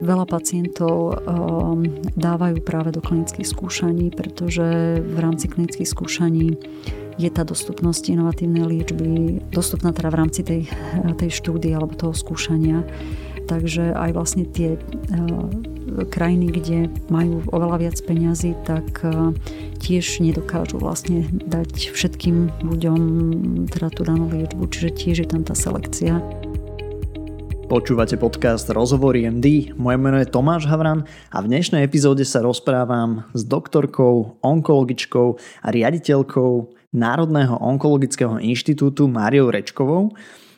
Veľa pacientov um, dávajú práve do klinických skúšaní, pretože v rámci klinických skúšaní je tá dostupnosť inovatívnej liečby dostupná teda v rámci tej, tej štúdie alebo toho skúšania. Takže aj vlastne tie uh, krajiny, kde majú oveľa viac peňazí, tak uh, tiež nedokážu vlastne dať všetkým ľuďom teda tú danú liečbu, čiže tiež je tam tá selekcia. Počúvate podcast Rozhovory MD, moje meno je Tomáš Havran a v dnešnej epizóde sa rozprávam s doktorkou, onkologičkou a riaditeľkou Národného onkologického inštitútu Máriou Rečkovou.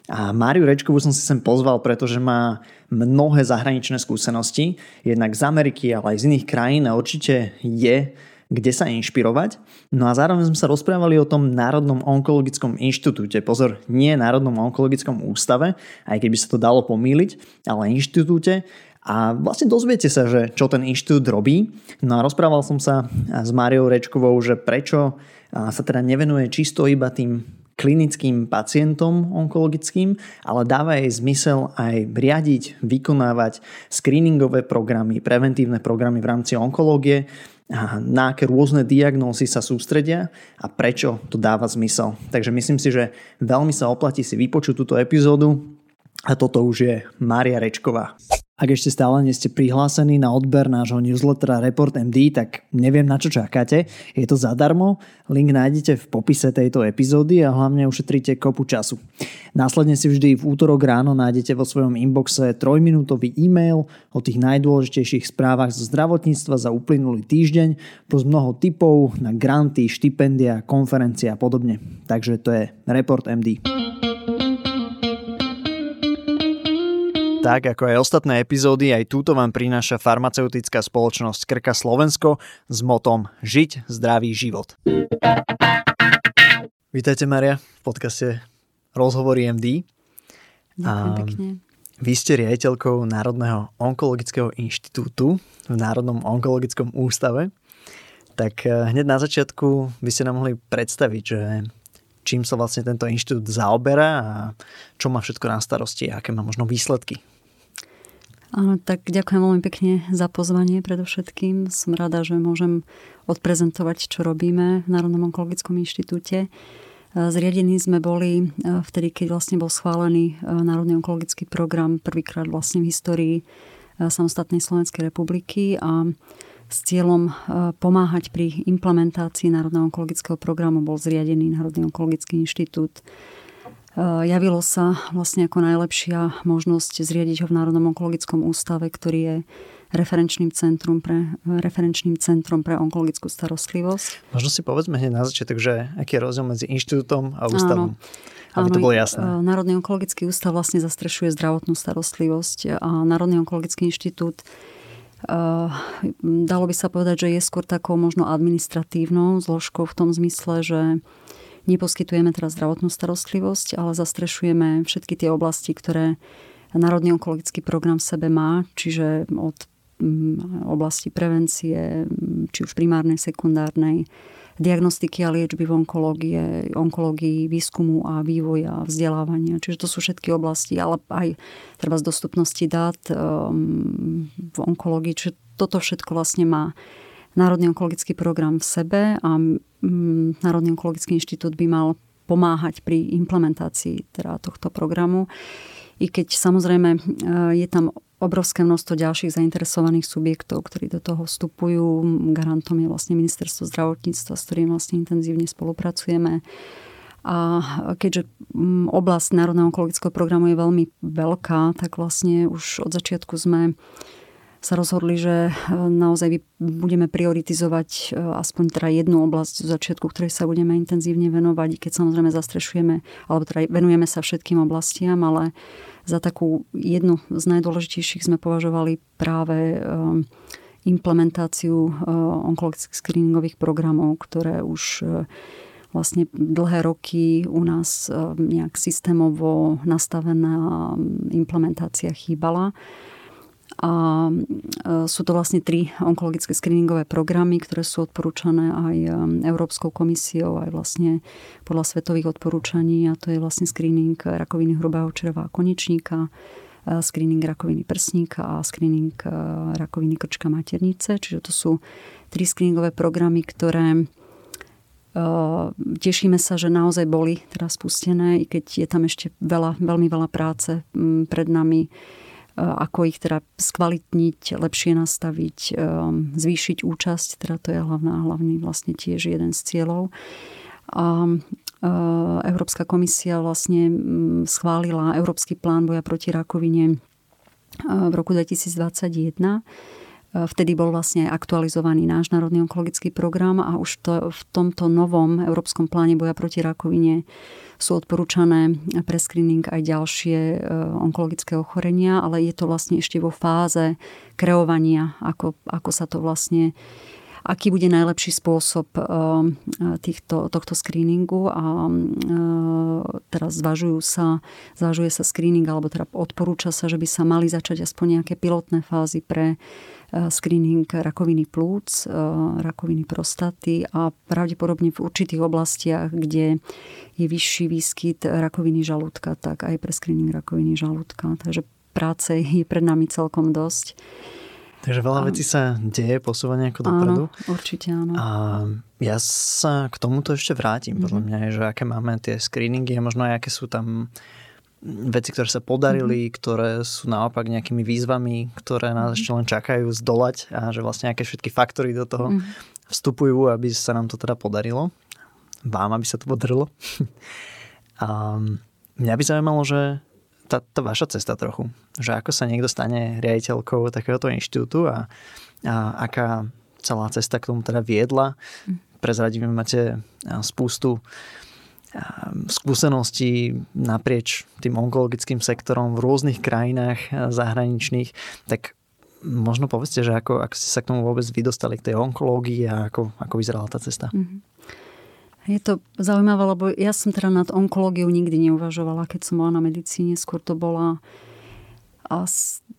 A Máriu Rečkovú som si sem pozval, pretože má mnohé zahraničné skúsenosti, jednak z Ameriky, ale aj z iných krajín a určite je kde sa inšpirovať. No a zároveň sme sa rozprávali o tom Národnom onkologickom inštitúte. Pozor, nie Národnom onkologickom ústave, aj keby sa to dalo pomýliť, ale inštitúte. A vlastne dozviete sa, že čo ten inštitút robí. No a rozprával som sa s Máriou Rečkovou, že prečo sa teda nevenuje čisto iba tým klinickým pacientom onkologickým, ale dáva jej zmysel aj riadiť, vykonávať screeningové programy, preventívne programy v rámci onkológie na aké rôzne diagnózy sa sústredia a prečo to dáva zmysel. Takže myslím si, že veľmi sa oplatí si vypočuť túto epizódu a toto už je Mária Rečková. Ak ešte stále nie ste prihlásení na odber nášho newslettera Report MD, tak neviem na čo čakáte. Je to zadarmo, link nájdete v popise tejto epizódy a hlavne ušetríte kopu času. Následne si vždy v útorok ráno nájdete vo svojom inboxe trojminútový e-mail o tých najdôležitejších správach zo zdravotníctva za uplynulý týždeň, plus mnoho tipov na granty, štipendia, konferencie a podobne. Takže to je Report MD. Tak ako aj ostatné epizódy, aj túto vám prináša farmaceutická spoločnosť Krka Slovensko s motom Žiť zdravý život. Vítajte Maria v podcaste Rozhovory MD. Ďakujem pekne. Vy ste riaditeľkou Národného onkologického inštitútu v Národnom onkologickom ústave. Tak eh, hneď na začiatku by ste nám mohli predstaviť, že čím sa vlastne tento inštitút zaoberá a čo má všetko na starosti a aké má možno výsledky. Áno, tak ďakujem veľmi pekne za pozvanie predovšetkým. Som rada, že môžem odprezentovať, čo robíme v Národnom onkologickom inštitúte. Zriadení sme boli vtedy, keď vlastne bol schválený Národný onkologický program prvýkrát vlastne v histórii samostatnej Slovenskej republiky a s cieľom pomáhať pri implementácii Národného onkologického programu bol zriadený Národný onkologický inštitút javilo sa vlastne ako najlepšia možnosť zriadiť ho v Národnom onkologickom ústave, ktorý je referenčným centrum pre, referenčným centrom pre onkologickú starostlivosť. Možno si povedzme hneď na začiatok, že aký je rozdiel medzi inštitútom a ústavom. Áno. Aby to bolo jasné. Eh, Národný onkologický ústav vlastne zastrešuje zdravotnú starostlivosť a Národný onkologický inštitút Uh, dalo by sa povedať, že je skôr takou možno administratívnou zložkou v tom zmysle, že Neposkytujeme teraz zdravotnú starostlivosť, ale zastrešujeme všetky tie oblasti, ktoré Národný onkologický program v sebe má, čiže od mm, oblasti prevencie, či už primárnej, sekundárnej, diagnostiky a liečby v onkológie, onkológii, výskumu a vývoja, vzdelávania. Čiže to sú všetky oblasti, ale aj treba z dostupnosti dát um, v onkológii. Čiže toto všetko vlastne má Národný onkologický program v sebe a mm, Národný onkologický inštitút by mal pomáhať pri implementácii teda tohto programu. I keď samozrejme e, je tam obrovské množstvo ďalších zainteresovaných subjektov, ktorí do toho vstupujú. Garantom je vlastne ministerstvo zdravotníctva, s ktorým vlastne intenzívne spolupracujeme. A keďže mm, oblasť Národného onkologického programu je veľmi veľká, tak vlastne už od začiatku sme sa rozhodli, že e, naozaj budeme prioritizovať e, aspoň teda jednu oblasť z začiatku, ktorej sa budeme intenzívne venovať, keď samozrejme zastrešujeme, alebo teda venujeme sa všetkým oblastiam, ale za takú jednu z najdôležitejších sme považovali práve e, implementáciu onkologických screeningových programov, ktoré už vlastne dlhé roky u nás nejak systémovo nastavená implementácia chýbala. A e, sú to vlastne tri onkologické screeningové programy, ktoré sú odporúčané aj e, Európskou komisiou, aj vlastne podľa svetových odporúčaní a to je vlastne screening rakoviny hrubého čreva a konečníka, screening rakoviny prsníka a screening rakoviny krčka maternice. Čiže to sú tri screeningové programy, ktoré Tešíme sa, že naozaj boli teraz spustené, i keď je tam ešte veľa, veľmi veľa práce pred nami ako ich teda skvalitniť, lepšie nastaviť, zvýšiť účasť, teda to je hlavná, hlavný vlastne tiež jeden z cieľov. A Európska komisia vlastne schválila Európsky plán boja proti rakovine v roku 2021 Vtedy bol vlastne aktualizovaný náš Národný onkologický program a už to, v tomto novom Európskom pláne boja proti rakovine sú odporúčané pre screening aj ďalšie e, onkologické ochorenia, ale je to vlastne ešte vo fáze kreovania, ako, ako sa to vlastne aký bude najlepší spôsob e, týchto, tohto screeningu a e, teraz zvažujú sa, zvažuje sa screening alebo teda odporúča sa, že by sa mali začať aspoň nejaké pilotné fázy pre screening rakoviny plúc, eh, rakoviny prostaty a pravdepodobne v určitých oblastiach, kde je vyšší výskyt rakoviny žalúdka, tak aj pre screening rakoviny žalúdka. Takže práce je pred nami celkom dosť. Takže veľa a... vecí sa deje, posúva nejako dopredu. Áno, určite áno. A ja sa k tomuto ešte vrátim. Mm-hmm. Podľa mňa je, že aké máme tie screeningy a možno aj aké sú tam veci, ktoré sa podarili, mm-hmm. ktoré sú naopak nejakými výzvami, ktoré nás mm-hmm. ešte len čakajú zdolať a že vlastne aké všetky faktory do toho mm-hmm. vstupujú, aby sa nám to teda podarilo. Vám, aby sa to podarilo. a mňa by zaujímalo, že tá, tá vaša cesta trochu, že ako sa niekto stane riaditeľkou takéhoto inštitútu a, a aká celá cesta k tomu teda viedla. Mm. Prezradíme, máte spústu skúsenosti naprieč tým onkologickým sektorom v rôznych krajinách eh, zahraničných, tak možno povedzte, že ako, ako ste sa k tomu vôbec vydostali k tej onkológii a ako, ako vyzerala tá cesta. Mm-hmm. Je to zaujímavé, lebo ja som teda nad onkológiou nikdy neuvažovala, keď som bola na medicíne. Skôr to bola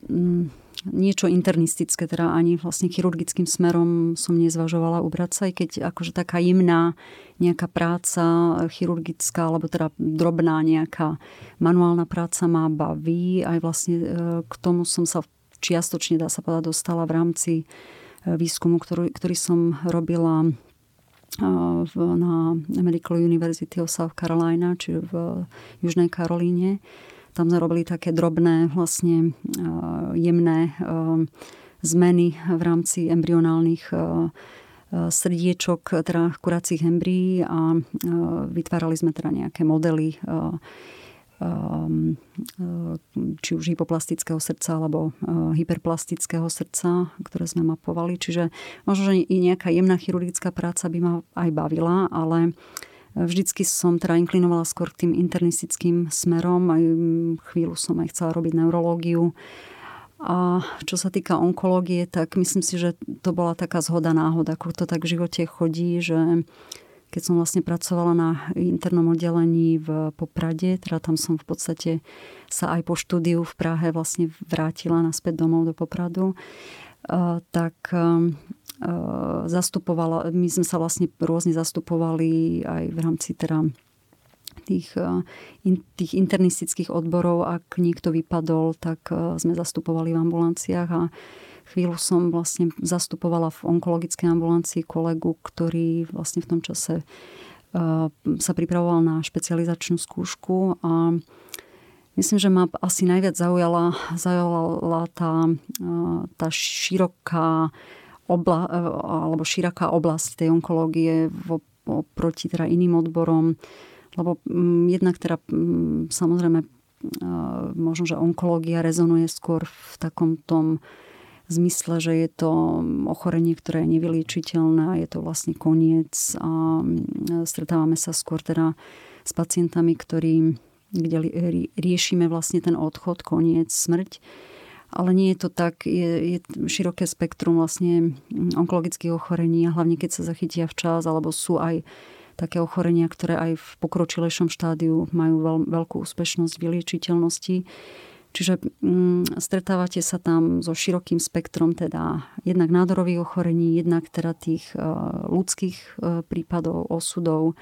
mm, niečo internistické, teda ani vlastne chirurgickým smerom som nezvažovala ubrať sa, aj keď akože taká jemná nejaká práca chirurgická, alebo teda drobná nejaká manuálna práca ma baví. Aj vlastne e, k tomu som sa čiastočne, dá sa povedať, dostala v rámci e, výskumu, ktorý, ktorý som robila e, na Medical University of South Carolina, čiže v Južnej Karolíne tam sme robili také drobné, vlastne jemné zmeny v rámci embryonálnych srdiečok, teda kuracích embryí a vytvárali sme teda nejaké modely či už hypoplastického srdca alebo hyperplastického srdca, ktoré sme mapovali. Čiže možno, že i nejaká jemná chirurgická práca by ma aj bavila, ale Vždycky som teda inklinovala skôr k tým internistickým smerom. Aj mm, chvíľu som aj chcela robiť neurológiu. A čo sa týka onkológie, tak myslím si, že to bola taká zhoda náhoda, ako to tak v živote chodí, že keď som vlastne pracovala na internom oddelení v Poprade, teda tam som v podstate sa aj po štúdiu v Prahe vlastne vrátila naspäť domov do Popradu, tak Eh, zastupovala, my sme sa vlastne rôzne zastupovali aj v rámci teda tých, eh, tých internistických odborov. Ak niekto vypadol, tak eh, sme zastupovali v ambulanciách a chvíľu som vlastne zastupovala v onkologickej ambulancii kolegu, ktorý vlastne v tom čase sa pripravoval na špecializačnú skúšku a myslím, že ma asi najviac zaujala, zaujala tá, tá široká obla, e, alebo široká oblasť tej onkológie oproti teda iným odborom. Lebo mm, jednak teda mm, samozrejme e, možno, že onkológia rezonuje skôr v takom tom zmysle, že je to ochorenie, ktoré je nevyliečiteľné je to vlastne koniec a mm, stretávame sa skôr teda s pacientami, ktorí, kde riešime vlastne ten odchod, koniec, smrť ale nie je to tak, je, je široké spektrum vlastne mm, onkologických ochorení a hlavne keď sa zachytia včas, alebo sú aj také ochorenia, ktoré aj v pokročilejšom štádiu majú veľ, veľkú úspešnosť vyliečiteľnosti. Čiže mm, stretávate sa tam so širokým spektrom teda jednak nádorových ochorení, jednak teda tých uh, ľudských uh, prípadov, osudov,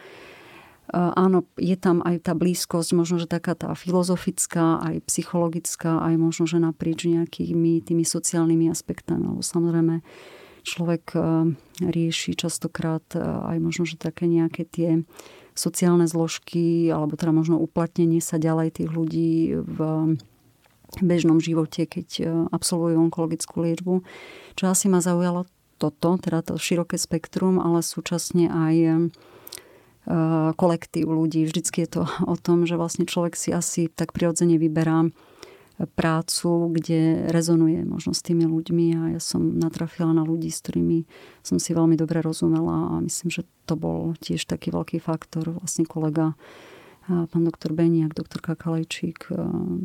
áno, je tam aj tá blízkosť, možno, že taká tá filozofická, aj psychologická, aj možno, že naprieč nejakými tými sociálnymi aspektami. Lebo samozrejme, človek e, rieši častokrát e, aj možno, že také nejaké tie sociálne zložky, alebo teda možno uplatnenie sa ďalej tých ľudí v bežnom živote, keď absolvujú onkologickú liečbu. Čo asi ma zaujalo toto, teda to široké spektrum, ale súčasne aj kolektív ľudí. Vždycky je to o tom, že vlastne človek si asi tak prirodzene vyberá prácu, kde rezonuje možno s tými ľuďmi a ja som natrafila na ľudí, s ktorými som si veľmi dobre rozumela a myslím, že to bol tiež taký veľký faktor. Vlastne kolega pán doktor Beniak, doktorka Kalejčík,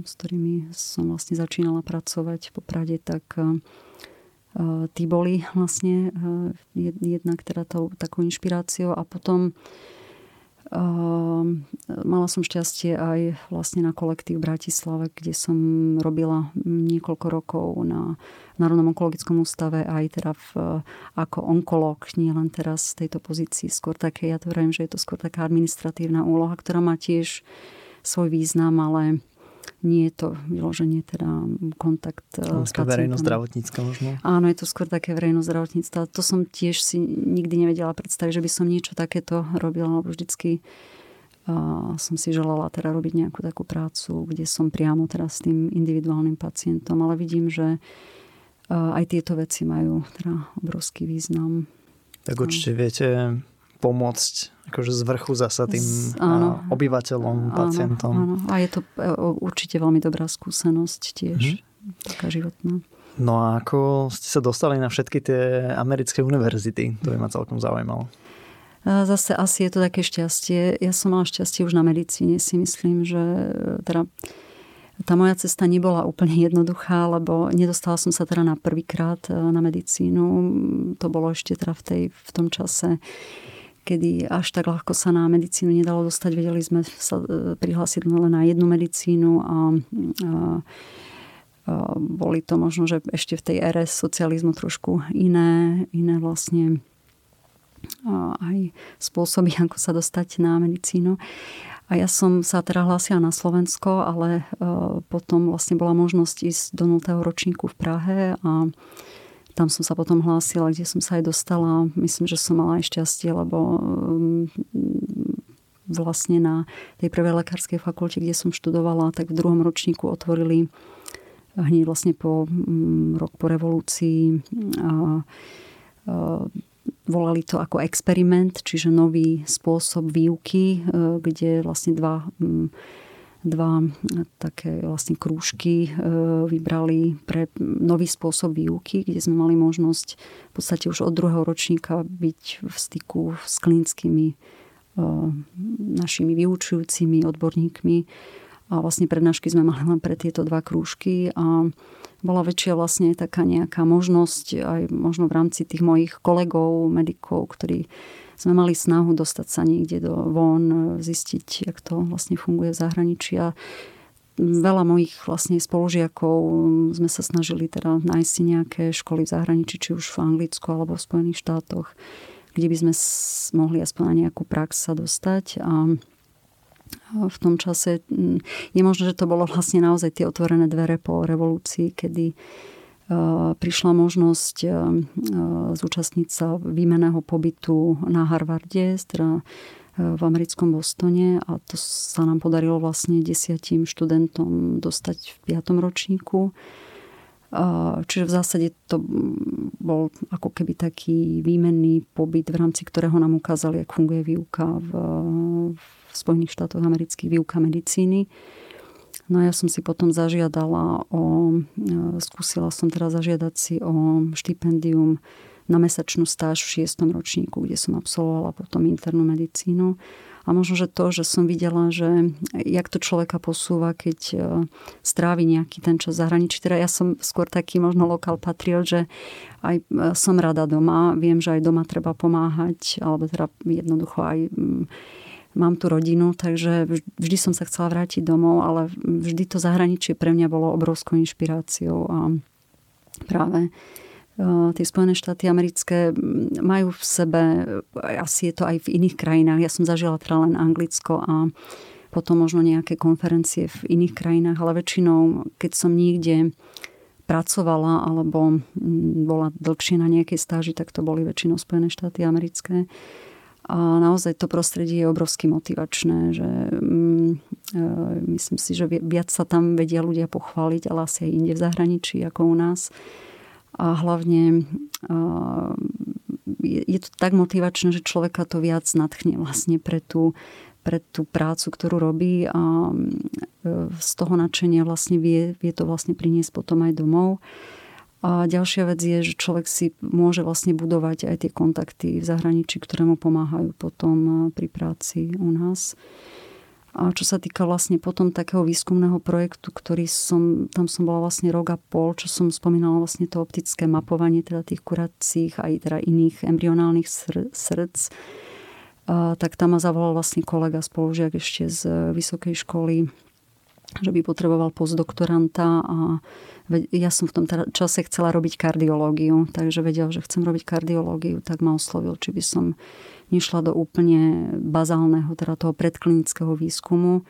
s ktorými som vlastne začínala pracovať po Prade, tak tí boli vlastne jednak teda tou, takou inšpiráciou a potom mala som šťastie aj vlastne na kolektív v Bratislave, kde som robila niekoľko rokov na Národnom onkologickom ústave aj teda v, ako onkolog, nie len teraz v tejto pozícii, skôr také, ja to vravím, že je to skôr taká administratívna úloha, ktorá má tiež svoj význam, ale nie je to vyloženie teda kontakt no, s verejno-zdravotnícka možno? Áno, je to skôr také verejno-zdravotníctvo. To som tiež si nikdy nevedela predstaviť, že by som niečo takéto robila, lebo vždycky uh, som si želala teda robiť nejakú takú prácu, kde som priamo teda s tým individuálnym pacientom, ale vidím, že uh, aj tieto veci majú teda obrovský význam. Tak určite viete pomôcť akože z vrchu zasa tým z, áno, obyvateľom, pacientom. Áno, a je to e, určite veľmi dobrá skúsenosť tiež, mm. taká životná. No a ako ste sa dostali na všetky tie americké univerzity? To by ma celkom zaujímalo. Zase asi je to také šťastie. Ja som mala šťastie už na medicíne. Si myslím, že e, teda tá moja cesta nebola úplne jednoduchá, lebo nedostala som sa teda na prvýkrát e, na medicínu. To bolo ešte teda v, tej, v tom čase kedy až tak ľahko sa na medicínu nedalo dostať. Vedeli sme sa e, prihlásiť len na jednu medicínu a, a, boli to možno, že ešte v tej ére socializmu trošku iné, iné vlastne aj spôsoby, ako sa dostať na medicínu. A ja som sa teda hlásila na Slovensko, ale e, potom vlastne bola možnosť ísť do 0. ročníku v Prahe a tam som sa potom hlásila, kde som sa aj dostala. Myslím, že som mala aj šťastie, lebo mm, vlastne na tej prvej lekárskej fakulte, kde som študovala, tak v druhom ročníku otvorili hneď vlastne po mm, rok po revolúcii a, a volali to ako experiment, čiže nový spôsob výuky, e, kde vlastne dva mm, dva také vlastne krúžky e, vybrali pre nový spôsob výuky, kde sme mali možnosť v podstate už od druhého ročníka byť v styku s klinickými e, našimi vyučujúcimi odborníkmi. A vlastne prednášky sme mali len pre tieto dva krúžky a bola väčšia vlastne taká nejaká možnosť aj možno v rámci tých mojich kolegov, medikov, ktorí sme mali snahu dostať sa niekde do von, zistiť, jak to vlastne funguje v zahraničí. A veľa mojich vlastne spolužiakov sme sa snažili teda nájsť si nejaké školy v zahraničí, či už v Anglicku alebo v Spojených štátoch, kde by sme mohli aspoň na nejakú prax sa dostať. A v tom čase je možné, že to bolo vlastne naozaj tie otvorené dvere po revolúcii, kedy Eh, prišla možnosť eh, eh, zúčastniť sa výmeného pobytu na Harvarde, teda v americkom Bostone a to sa nám podarilo vlastne desiatim študentom dostať v piatom ročníku. Čiže v zásade to bol ako keby taký výmenný pobyt, v rámci ktorého nám ukázali, ako funguje výuka v, v Spojených štátoch amerických, výuka medicíny. No ja som si potom zažiadala o, e, skúsila som teda zažiadať si o štipendium na mesačnú stáž v šiestom ročníku, kde som absolvovala potom internú medicínu. A možno, že to, že som videla, že jak to človeka posúva, keď e, strávi nejaký ten čas zahraničí. Teda ja som skôr taký možno lokál patriot, že aj e, som rada doma. Viem, že aj doma treba pomáhať, alebo teda jednoducho aj mám tu rodinu, takže vždy som sa chcela vrátiť domov, ale vždy to zahraničie pre mňa bolo obrovskou inšpiráciou a práve tie Spojené štáty americké majú v sebe, asi je to aj v iných krajinách, ja som zažila teda len Anglicko a potom možno nejaké konferencie v iných krajinách, ale väčšinou, keď som niekde pracovala alebo bola dlhšie na nejakej stáži, tak to boli väčšinou Spojené štáty americké. A naozaj to prostredie je obrovsky motivačné, že mm, e, myslím si, že viac sa tam vedia ľudia pochváliť, ale asi aj inde v zahraničí ako u nás. A hlavne e, je, je to tak motivačné, že človeka to viac nadchne vlastne pre tú, pre tú prácu, ktorú robí a e, z toho nadšenia vlastne vie, vie to vlastne priniesť potom aj domov. A ďalšia vec je, že človek si môže vlastne budovať aj tie kontakty v zahraničí, ktoré mu pomáhajú potom eh, pri práci u nás. A čo sa týka vlastne potom takého výskumného projektu, ktorý som, tam som bola vlastne rok a pol, čo som spomínala vlastne to optické mapovanie teda tých kuracích aj teda iných embryonálnych sr- srdc, tak tam ma zavolal vlastne kolega spolužiak ešte z vysokej školy, že by potreboval postdoktoranta a ja som v tom teda čase chcela robiť kardiológiu, takže vedel, že chcem robiť kardiológiu, tak ma oslovil, či by som nešla do úplne bazálneho, teda toho predklinického výskumu.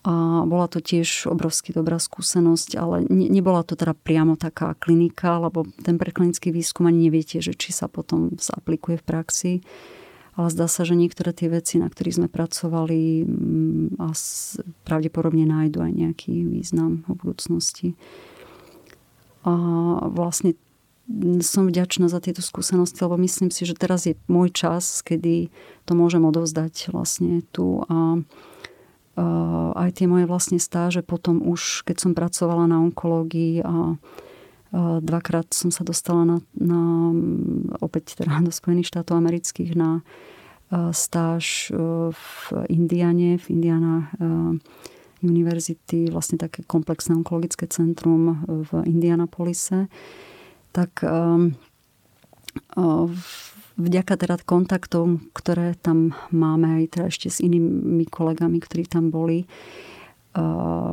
A bola to tiež obrovsky dobrá skúsenosť, ale ne, nebola to teda priamo taká klinika, lebo ten preklinický výskum ani neviete, že či sa potom zaplikuje v praxi. Ale zdá sa, že niektoré tie veci, na ktorých sme pracovali, mm, a pravdepodobne nájdu aj nejaký význam v budúcnosti. A vlastne som vďačná za tieto skúsenosti, lebo myslím si, že teraz je môj čas, kedy to môžem odovzdať vlastne tu a aj tie moje vlastne stáže potom už, keď som pracovala na onkológii a dvakrát som sa dostala na, na opäť teda do Spojených štátov amerických na stáž v Indiane, v Indiana univerzity, vlastne také komplexné onkologické centrum v Indianapolise, tak um, vďaka teda kontaktom, ktoré tam máme aj teda ešte s inými kolegami, ktorí tam boli,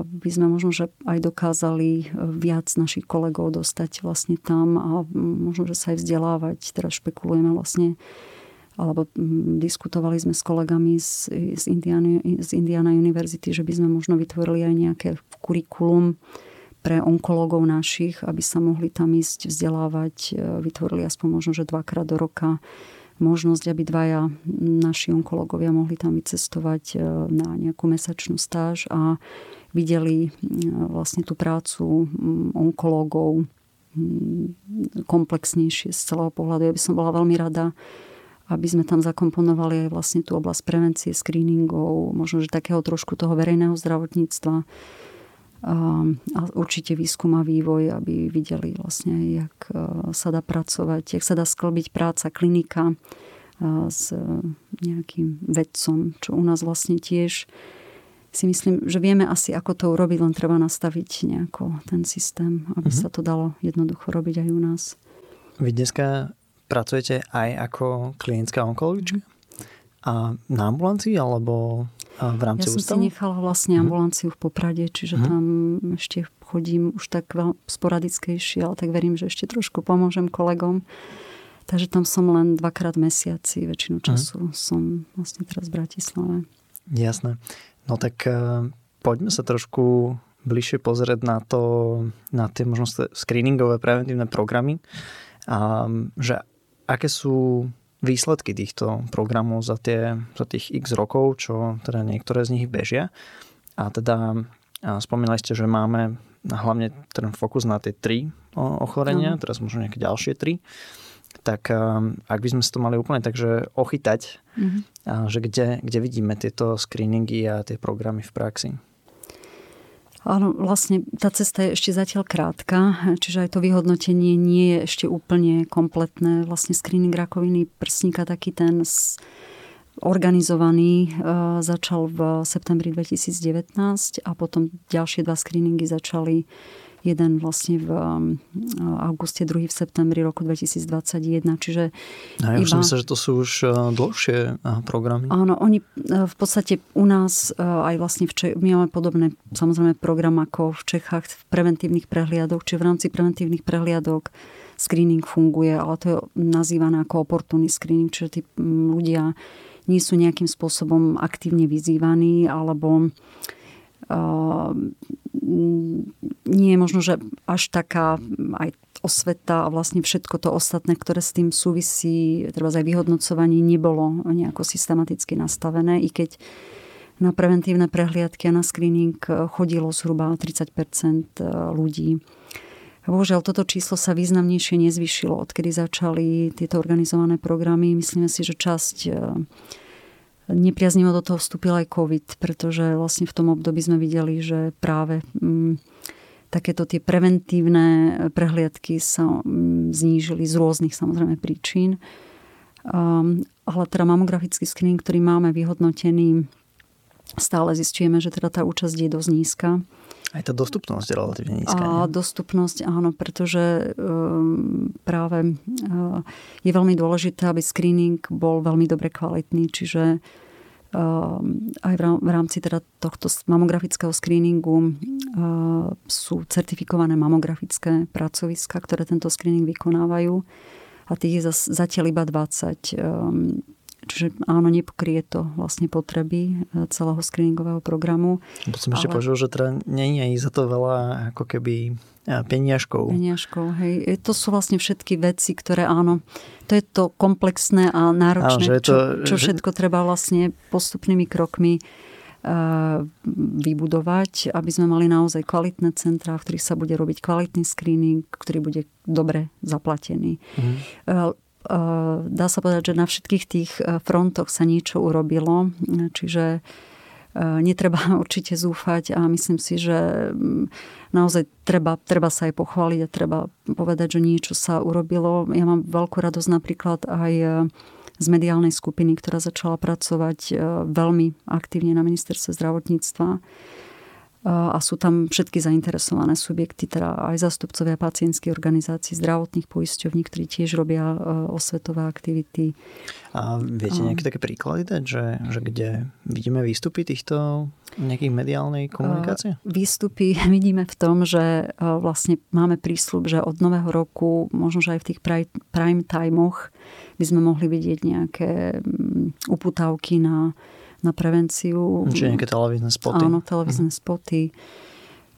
by sme možno, že aj dokázali viac našich kolegov dostať vlastne tam a možno, že sa aj vzdelávať. Teda špekulujeme vlastne alebo mm, diskutovali sme s kolegami z, z, Indiana, z Indiana University, že by sme možno vytvorili aj nejaké kurikulum pre onkológov našich, aby sa mohli tam ísť vzdelávať. E, vytvorili aspoň možno, že dvakrát do roka možnosť, aby dvaja naši onkológovia mohli tam vycestovať e, na nejakú mesačnú stáž a videli e, vlastne tú prácu onkológov komplexnejšie z celého pohľadu. Ja by som bola veľmi rada, aby sme tam zakomponovali aj vlastne tú oblasť prevencie, screeningov, možno, že takého trošku toho verejného zdravotníctva a určite výskum a vývoj, aby videli vlastne, jak sa dá pracovať, jak sa dá sklbiť práca klinika s nejakým vedcom, čo u nás vlastne tiež si myslím, že vieme asi, ako to urobiť, len treba nastaviť nejako ten systém, aby mm-hmm. sa to dalo jednoducho robiť aj u nás. Vy dneska pracujete aj ako klinická onkologička? A na ambulancii alebo v rámci ja ústavu? Ja som si nechala vlastne mhm. ambulanciu v Poprade, čiže uh-huh. tam ešte chodím už tak sporadickejšie, ale tak verím, že ešte trošku pomôžem kolegom. Takže tam som len dvakrát mesiaci, väčšinu mhm. času uh-huh. som vlastne teraz v Bratislave. Jasné. No tak uh, poďme sa trošku bližšie pozrieť na to, na tie možno screeningové preventívne programy. Um, že aké sú výsledky týchto programov za, tie, za tých x rokov, čo teda niektoré z nich bežia. A teda a spomínali ste, že máme hlavne ten fokus na tie tri ochorenia, uh-huh. teraz možno nejaké ďalšie tri. Tak ak by sme si to mali úplne takže ochytať, a, že kde, kde vidíme tieto screeningy a tie programy v praxi. Áno, vlastne tá cesta je ešte zatiaľ krátka, čiže aj to vyhodnotenie nie je ešte úplne kompletné. Vlastne screening rakoviny prsníka, taký ten organizovaný, e, začal v septembri 2019 a potom ďalšie dva screeningy začali jeden vlastne v um, auguste, druhý v septembri roku 2021. Čiže no, ja iba... som myslel, že to sú už uh, dlhšie uh, programy. Áno, oni uh, v podstate u nás aj vlastne v Čech, my máme podobné samozrejme program ako v Čechách v preventívnych prehliadok, či v rámci preventívnych prehliadok screening funguje, ale to je nazývané ako oportunný screening, čiže tí ľudia nie sú nejakým spôsobom aktívne vyzývaní alebo uh, nie je možno, že až taká aj osveta a vlastne všetko to ostatné, ktoré s tým súvisí, treba aj vyhodnocovanie, nebolo nejako systematicky nastavené, i keď na preventívne prehliadky a na screening chodilo zhruba 30% ľudí. Bohužiaľ, toto číslo sa významnejšie nezvyšilo, odkedy začali tieto organizované programy. Myslíme si, že časť e, nepriaznivo do toho vstúpil aj COVID, pretože vlastne v tom období sme videli, že práve mm, takéto tie preventívne prehliadky sa mm, znížili z rôznych samozrejme príčin. Um, ale teda mamografický screening, ktorý máme vyhodnotený, stále zistujeme, že teda tá účasť je dosť nízka. Aj tá dostupnosť je relatívne nízka. A nie? dostupnosť, áno, pretože um, práve uh, je veľmi dôležité, aby screening bol veľmi dobre kvalitný, čiže uh, aj v rámci teda tohto mamografického screeningu uh, sú certifikované mamografické pracoviska, ktoré tento screening vykonávajú a tých je zatiaľ iba 20. Čiže áno, nepokrie to vlastne potreby e, celého screeningového programu. Bo som ešte ale... počul, že teda nie je za to veľa ako keby e, peniažkov. Peniažkov, hej. E, to sú vlastne všetky veci, ktoré áno, to je to komplexné a náročné, áno, to, čo, čo všetko treba vlastne postupnými krokmi vybudovať, aby sme mali naozaj kvalitné centrá, v ktorých sa bude robiť kvalitný screening, ktorý bude dobre zaplatený. Mm. Eh, dá sa povedať, že na všetkých tých eh, frontoch sa niečo urobilo, čiže eh, netreba určite zúfať a myslím si, že mm, naozaj treba, treba sa aj pochváliť a treba povedať, že niečo sa urobilo. Ja mám veľkú radosť napríklad aj z mediálnej skupiny, ktorá začala pracovať veľmi aktívne na ministerstve zdravotníctva a sú tam všetky zainteresované subjekty, teda aj zastupcovia pacientských organizácií, zdravotných poisťovní, ktorí tiež robia e, osvetové aktivity. A viete nejaké také príklady dať, že, že kde vidíme výstupy týchto nejakých mediálnej komunikácie? Výstupy vidíme v tom, že e, vlastne máme prísľub, že od nového roku, možno že aj v tých prime timeoch by sme mohli vidieť nejaké uputávky na na prevenciu. Čiže nejaké televízne spoty. Áno, televízne uh-huh. spoty.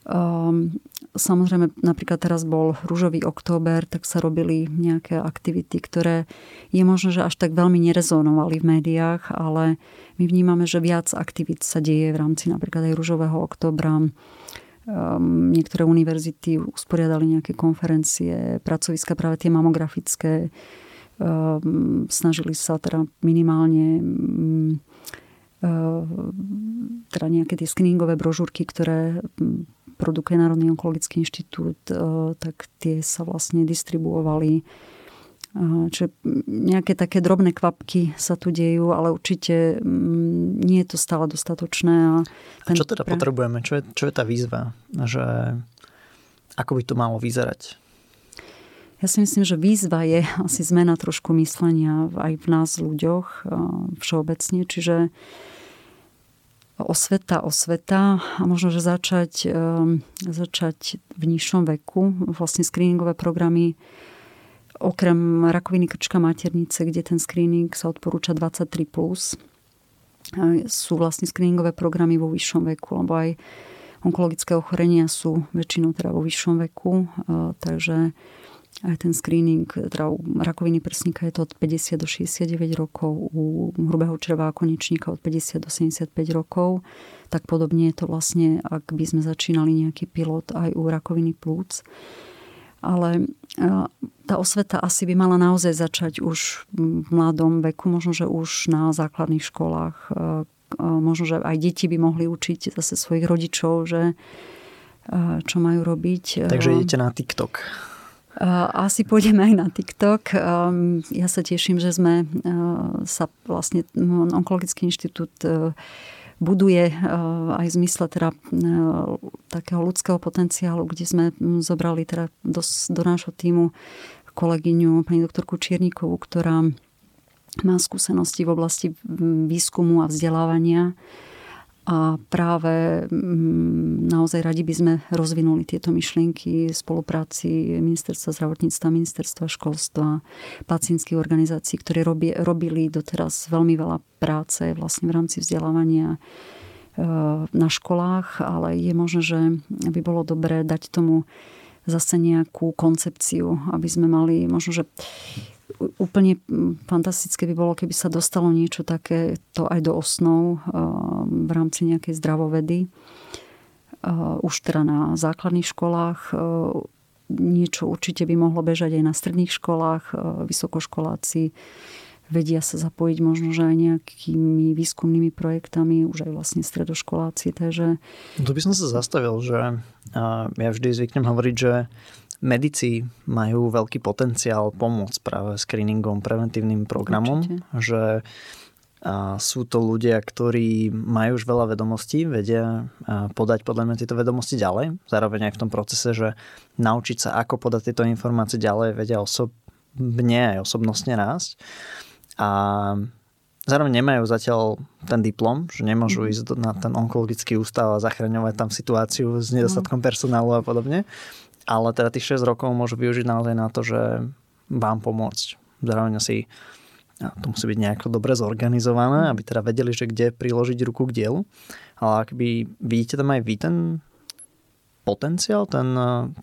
Um, samozrejme, napríklad teraz bol rúžový október, tak sa robili nejaké aktivity, ktoré je možno, že až tak veľmi nerezonovali v médiách, ale my vnímame, že viac aktivít sa deje v rámci napríklad aj rúžového októbra. Um, niektoré univerzity usporiadali nejaké konferencie, pracoviska práve tie mamografické. Um, snažili sa teda minimálne um, teda nejaké tie screeningové brožúrky, ktoré hm, produkuje Národný onkologický inštitút, eh, tak tie sa vlastne distribuovali. Eh, čiže nejaké také drobné kvapky sa tu dejú, ale určite hm, nie je to stále dostatočné. A, a čo teda potrebujeme? Čo je, čo je tá výzva? Že ako by to malo vyzerať? Ja si myslím, že výzva je asi zmena trošku myslenia aj v nás ľuďoch eh, všeobecne. Čiže osveta, osveta a možno, že začať, ehm, začať v nižšom veku. Vlastne screeningové programy okrem rakoviny krčka maternice, kde ten screening sa odporúča 23+, plus, sú vlastne screeningové programy vo vyššom veku, lebo aj onkologické ochorenia sú väčšinou teda vo vyššom veku, takže aj ten screening teda u rakoviny prsníka je to od 50 do 69 rokov, u hrubého čreva a konečníka od 50 do 75 rokov. Tak podobne je to vlastne, ak by sme začínali nejaký pilot aj u rakoviny plúc. Ale tá osveta asi by mala naozaj začať už v mladom veku, možno, že už na základných školách. Možno, že aj deti by mohli učiť zase svojich rodičov, že čo majú robiť. Takže idete na TikTok. Asi pôjdeme aj na TikTok. Ja sa teším, že sme eh, sa vlastne Onkologický inštitút eh, buduje eh, aj v zmysle teda takého ľudského potenciálu, kde sme hm, zobrali teda do, do nášho týmu kolegyňu pani doktorku Čiernikovú, ktorá má skúsenosti v oblasti hm, výskumu a vzdelávania A práve mm, naozaj radi by sme rozvinuli tieto myšlienky v spolupráci Ministerstva zdravotníctva, Ministerstva školstva, pacientských organizácií, ktoré robi, robili doteraz veľmi veľa práce vlastne v rámci vzdelávania e, na školách, ale je možné, že by bolo dobré dať tomu zase nejakú koncepciu, aby sme mali možno, že úplne fantastické by bolo, keby sa dostalo niečo také to aj do osnov v rámci nejakej zdravovedy. Už teda na základných školách niečo určite by mohlo bežať aj na stredných školách. Vysokoškoláci vedia sa zapojiť možno, že aj nejakými výskumnými projektami, už aj vlastne stredoškoláci. Takže... Tu by som sa zastavil, že ja vždy zvyknem hovoriť, že medici majú veľký potenciál pomôcť práve screeningom, preventívnym programom, Určite. že a sú to ľudia, ktorí majú už veľa vedomostí, vedia podať podľa mňa tieto vedomosti ďalej. Zároveň aj v tom procese, že naučiť sa, ako podať tieto informácie ďalej, vedia osobne aj osobnostne rásť. A zároveň nemajú zatiaľ ten diplom, že nemôžu mm. ísť na ten onkologický ústav a zachraňovať tam situáciu s nedostatkom personálu a podobne ale teda tých 6 rokov môžu využiť naozaj na to, že vám pomôcť. Zároveň asi to musí byť nejako dobre zorganizované, aby teda vedeli, že kde priložiť ruku k dielu. Ale ak by vidíte tam aj vy ten potenciál, ten,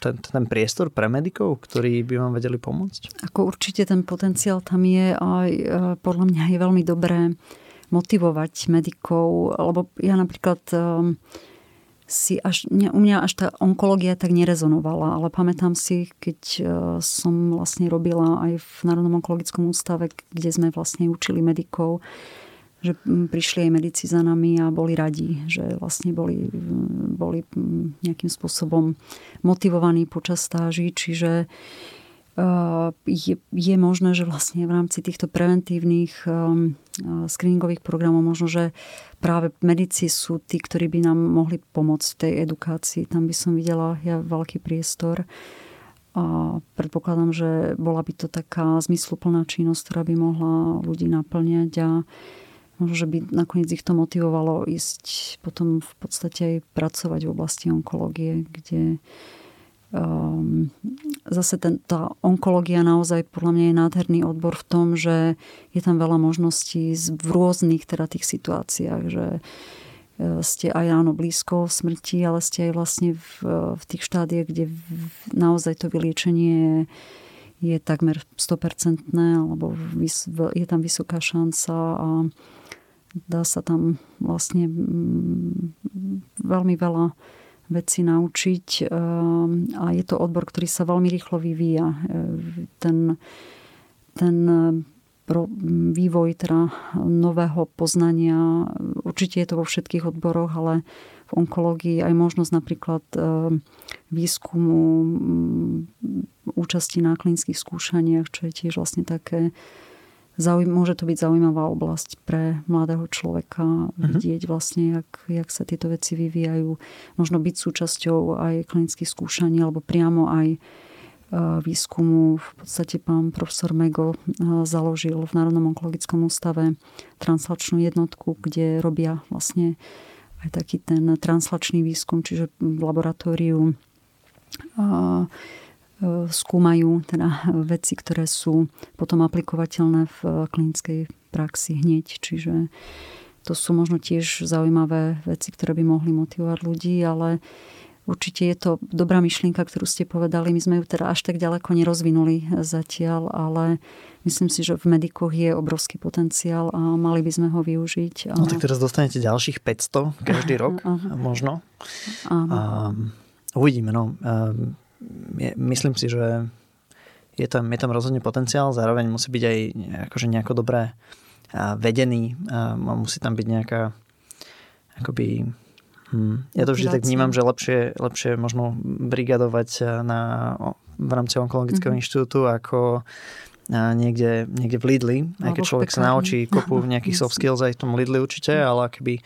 ten, ten priestor pre medikov, ktorí by vám vedeli pomôcť? Ako určite ten potenciál tam je a e, podľa mňa je veľmi dobré motivovať medikov, lebo ja napríklad um, si až, mňa, u mňa až tá onkológia tak nerezonovala, ale pamätám si, keď e, som vlastne robila aj v Národnom onkologickom ústave, kde sme vlastne učili medikov, že prišli aj medici za nami a boli radi, že vlastne boli, boli nejakým spôsobom motivovaní počas stáží, čiže je, je možné, že vlastne v rámci týchto preventívnych um, screeningových programov možno, že práve medici sú tí, ktorí by nám mohli pomôcť v tej edukácii. Tam by som videla ja veľký priestor. A predpokladám, že bola by to taká zmysluplná činnosť, ktorá by mohla ľudí naplňať a možno, že by nakoniec ich to motivovalo ísť potom v podstate aj pracovať v oblasti onkológie, kde um, zase ten, tá onkológia naozaj podľa mňa je nádherný odbor v tom, že je tam veľa možností v rôznych teda tých situáciách, že e, ste aj áno blízko smrti, ale ste aj vlastne v, v tých štádiach, kde naozaj to vyliečenie je, takmer 100% alebo je tam vysoká šanca a dá sa tam vlastne veľmi veľa veci naučiť ehm, a je to odbor, ktorý sa veľmi rýchlo vyvíja. Ehm, ten, ten pro vývoj teda nového poznania, určite je to vo všetkých odboroch, ale v onkológii aj možnosť napríklad ehm, výskumu, účasti na klinických skúšaniach, čo je tiež vlastne také Zaujím, môže to byť zaujímavá oblasť pre mladého človeka uh-huh. vidieť vlastne, jak, jak sa tieto veci vyvíjajú. Možno byť súčasťou aj klinických skúšaní alebo priamo aj e, výskumu. V podstate pán profesor Mego e, založil v Národnom onkologickom ústave translačnú jednotku, kde robia vlastne aj taký ten translačný výskum, čiže v laboratóriu skúmajú teda veci, ktoré sú potom aplikovateľné v klinickej praxi hneď. Čiže to sú možno tiež zaujímavé veci, ktoré by mohli motivovať ľudí, ale určite je to dobrá myšlienka, ktorú ste povedali. My sme ju teda až tak ďaleko nerozvinuli zatiaľ, ale myslím si, že v medikoch je obrovský potenciál a mali by sme ho využiť. No tak teraz dostanete ďalších 500 každý rok, aha. možno. Áno. A uvidíme, no. Um, myslím si, že je tam, je tam rozhodne potenciál, zároveň musí byť aj akože nejako dobré vedený, musí tam byť nejaká akoby hm, ja to vždy tak vnímam, že lepšie, lepšie možno brigadovať na, v rámci onkologického mm-hmm. inštitútu ako niekde, niekde v Lidli, aj keď človek sa naučí kopu nejakých soft skills aj v tom Lidli určite, ale keby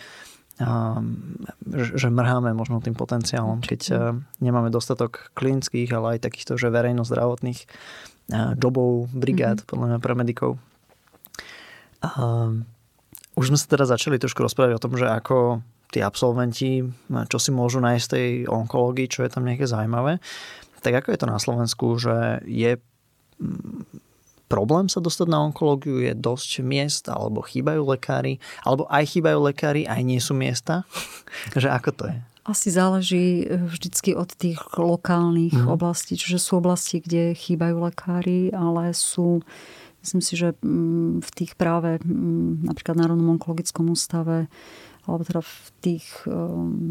že mrháme možno tým potenciálom, keď nemáme dostatok klinických, ale aj takýchto, že verejno-zdravotných jobov, brigád, mm-hmm. podľa mňa pre medikov. Už sme sa teda začali trošku rozprávať o tom, že ako tí absolventi, čo si môžu nájsť tej onkológii, čo je tam nejaké zaujímavé. Tak ako je to na Slovensku, že je problém sa dostať na onkológiu, je dosť miest, alebo chýbajú lekári, alebo aj chýbajú lekári, aj nie sú miesta? že ako to je? Asi záleží e, vždycky od tých lokálnych mm. oblastí. Čiže sú oblasti, kde chýbajú lekári, ale sú, myslím si, že mm, v tých práve mm, napríklad Národnom onkologickom ústave alebo teda v tých e,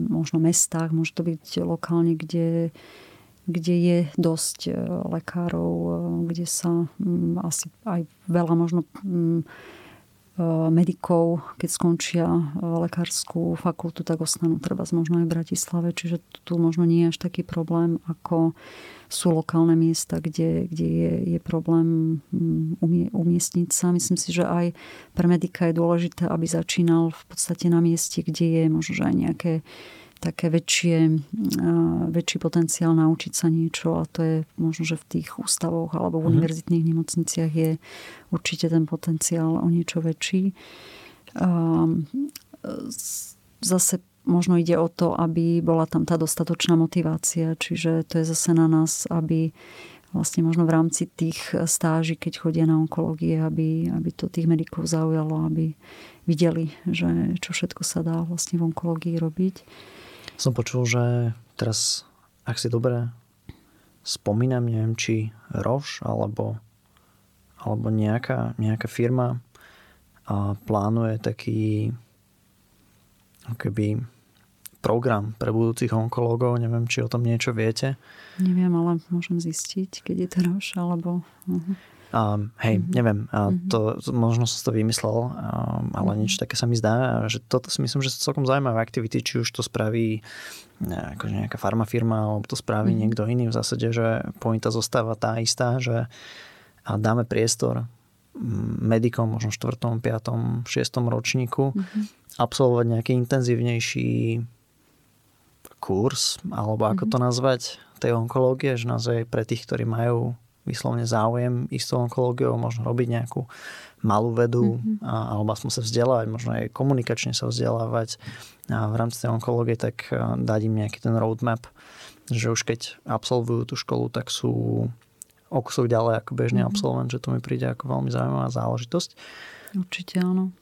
možno mestách, môže to byť lokálne, kde kde je dosť e, lekárov, e, kde sa mm, asi aj veľa možno mm, e, medikov, keď skončia lekárskú fakultu, tak ostanú treba možno aj v Bratislave, čiže tu možno nie je až taký problém, ako sú lokálne miesta, kde, kde je, je problém mm, umie, umiestniť sa. Myslím si, že aj pre medika je dôležité, aby začínal v podstate na mieste, kde je možno že aj nejaké také väčšie, väčší potenciál naučiť sa niečo a to je možno, že v tých ústavoch alebo v mhm. univerzitných nemocniciach je určite ten potenciál o niečo väčší. Zase možno ide o to, aby bola tam tá dostatočná motivácia, čiže to je zase na nás, aby vlastne možno v rámci tých stáží, keď chodia na onkológie, aby, aby to tých medikov zaujalo, aby videli, že čo všetko sa dá vlastne v onkológii robiť. Som počul, že teraz, ak si dobre spomínam, neviem, či Roš alebo, alebo nejaká, nejaká firma a plánuje taký keby program pre budúcich onkológov. Neviem, či o tom niečo viete. Neviem, ale môžem zistiť, keď je to Roš, alebo... Uh-huh. Um, hej, mm-hmm. neviem, a mhm. to, možno som to vymyslel, um, ale mm-hmm. niečo také sa mi zdá, že toto si myslím, že sú celkom zaujímavé aktivity, či už to spraví akože nejaká farmafirma, alebo to spraví mm-hmm. niekto iný v zásade, že pointa zostáva tá istá, že a dáme priestor medikom, možno 4., 5., 6. ročníku mm-hmm. absolvovať nejaký intenzívnejší kurz, alebo ako mm-hmm. to nazvať, tej onkológie, že naozaj pre tých, ktorí majú vyslovne záujem istou onkológiou, možno robiť nejakú malú vedu, mm-hmm. a, alebo aspoň sa vzdelávať, možno aj komunikačne sa vzdelávať a v rámci tej onkológie, tak dať im nejaký ten roadmap, že už keď absolvujú tú školu, tak sú o kusok ďalej ako bežný mm-hmm. absolvent, že to mi príde ako veľmi zaujímavá záležitosť. Určite áno.